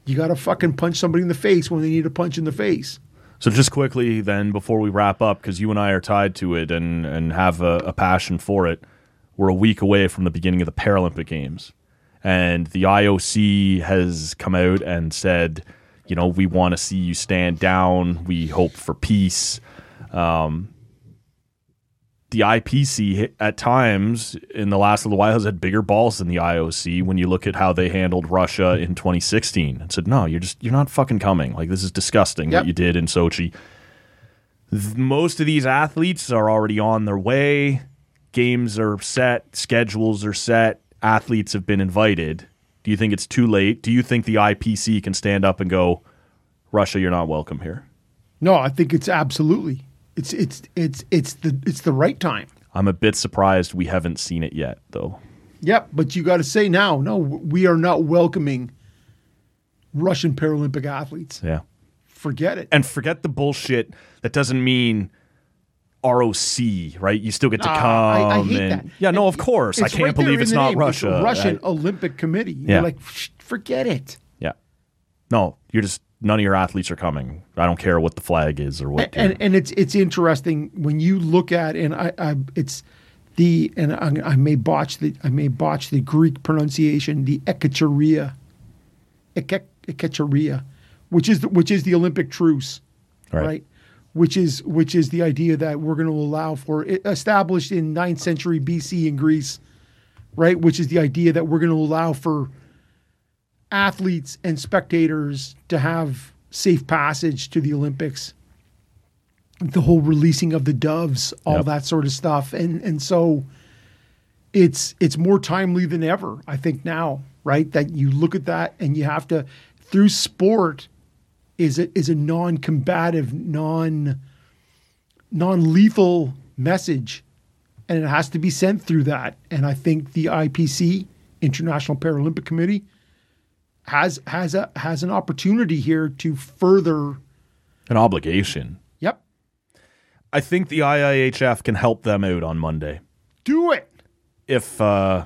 Speaker 1: You got to fucking punch somebody in the face when they need a punch in the face.
Speaker 2: So just quickly then, before we wrap up, because you and I are tied to it and and have a, a passion for it, we're a week away from the beginning of the Paralympic Games, and the IOC has come out and said, you know, we want to see you stand down. We hope for peace. Um, the IPC at times in the last little while has had bigger balls than the IOC when you look at how they handled Russia in 2016 and said, no, you're just, you're not fucking coming. Like, this is disgusting
Speaker 1: Yep.
Speaker 2: what you did in Sochi. Most of these athletes are already on their way. Games are set, schedules are set, athletes have been invited. Do you think it's too late? Do you think the IPC can stand up and go, Russia, you're not welcome here?
Speaker 1: No, I think it's absolutely. It's it's it's it's the it's the right time.
Speaker 2: I'm a bit surprised we haven't seen it yet, though.
Speaker 1: Yep, but you got to say now, no, we are not welcoming Russian Paralympic athletes.
Speaker 2: Yeah.
Speaker 1: Forget it.
Speaker 2: And forget the bullshit. That doesn't mean ROC, right? You still get to
Speaker 1: Uh,
Speaker 2: come.
Speaker 1: I, I hate
Speaker 2: and,
Speaker 1: that.
Speaker 2: Yeah, no, of course. I can't
Speaker 1: right
Speaker 2: believe it's not
Speaker 1: name.
Speaker 2: Russia.
Speaker 1: the Russian
Speaker 2: I-
Speaker 1: Olympic Committee.
Speaker 2: Yeah.
Speaker 1: You're like, forget it.
Speaker 2: yeah. No, you're just none of your athletes are coming. I don't care what the flag is or what.
Speaker 1: and and it's it's interesting when you look at and I, I it's the and I, I may botch the I may botch the Greek pronunciation the ekateria, Eke- ekateria, which is the, which is the Olympic truce,
Speaker 2: Right.
Speaker 1: right? Which is which is the idea that we're going to allow for established in 9th century BC in Greece, right? Which is the idea that we're going to allow for athletes and spectators to have safe passage to the Olympics. The whole releasing of the doves, all
Speaker 2: Yep.
Speaker 1: that sort of stuff, and and so it's it's more timely than ever. I think now, right? That you look at that and you have to through sport is a is a non-combative, non non-lethal message, and it has to be sent through that. And I think the IPC, International Paralympic Committee, has has a has an opportunity here to further.
Speaker 2: an obligation.
Speaker 1: Yep,
Speaker 2: I think the IIHF can help them out on Monday.
Speaker 1: do it.
Speaker 2: if uh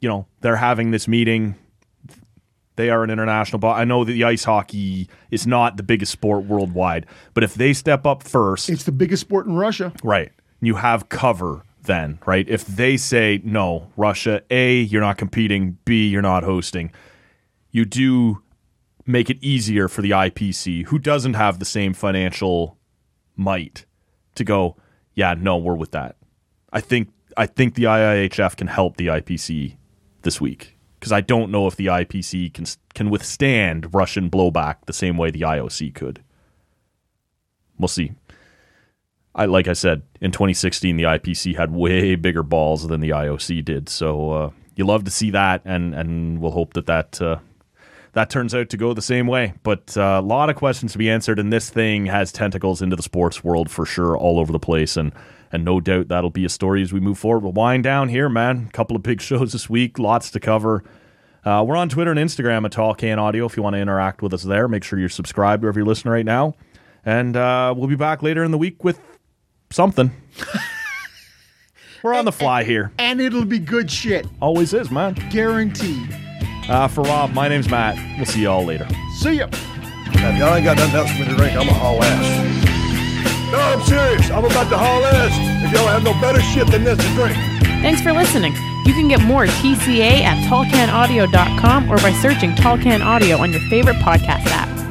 Speaker 2: you know they're having this meeting they are an international body. I know that the ice hockey is not the biggest sport worldwide, but if they step up first,
Speaker 1: It's the biggest sport in Russia.
Speaker 2: right, you have cover then, right? If they say no, Russia, A, you're not competing, B, you're not hosting, you do make it easier for the IPC, who doesn't have the same financial might, to go, yeah, no, we're with that. I think I think the IIHF can help the IPC this week because I don't know if the IPC can can withstand Russian blowback the same way the IOC could. We'll see. I like I said in 2016, the IPC had way bigger balls than the IOC did. So uh, you love to see that, and and we'll hope that that uh, that turns out to go the same way. But uh, a lot of questions to be answered, and this thing has tentacles into the sports world for sure, all over the place, and and no doubt that'll be a story as we move forward. We'll wind down here, man. A couple of big <laughs> shows this week, lots to cover. Uh, we're on Twitter and Instagram at Tall Can Audio. If you want to interact with us there, make sure you're subscribed wherever you're listening right now. And uh, we'll be back later in the week with something. <laughs> we're on the fly here.
Speaker 1: And it'll be good shit.
Speaker 2: Always is, man.
Speaker 1: Guaranteed.
Speaker 2: Uh, for Rob, my name's Matt. We'll see y'all later.
Speaker 1: See ya.
Speaker 3: Now, if y'all ain't got nothing else for me to drink, I'm gonna haul ass. No, I'm serious. I'm about to haul ass. If y'all have no better shit than this to drink.
Speaker 5: Thanks for listening. You can get more TCA at tallcanaudio.com or by searching Tall Can Audio on your favorite podcast app.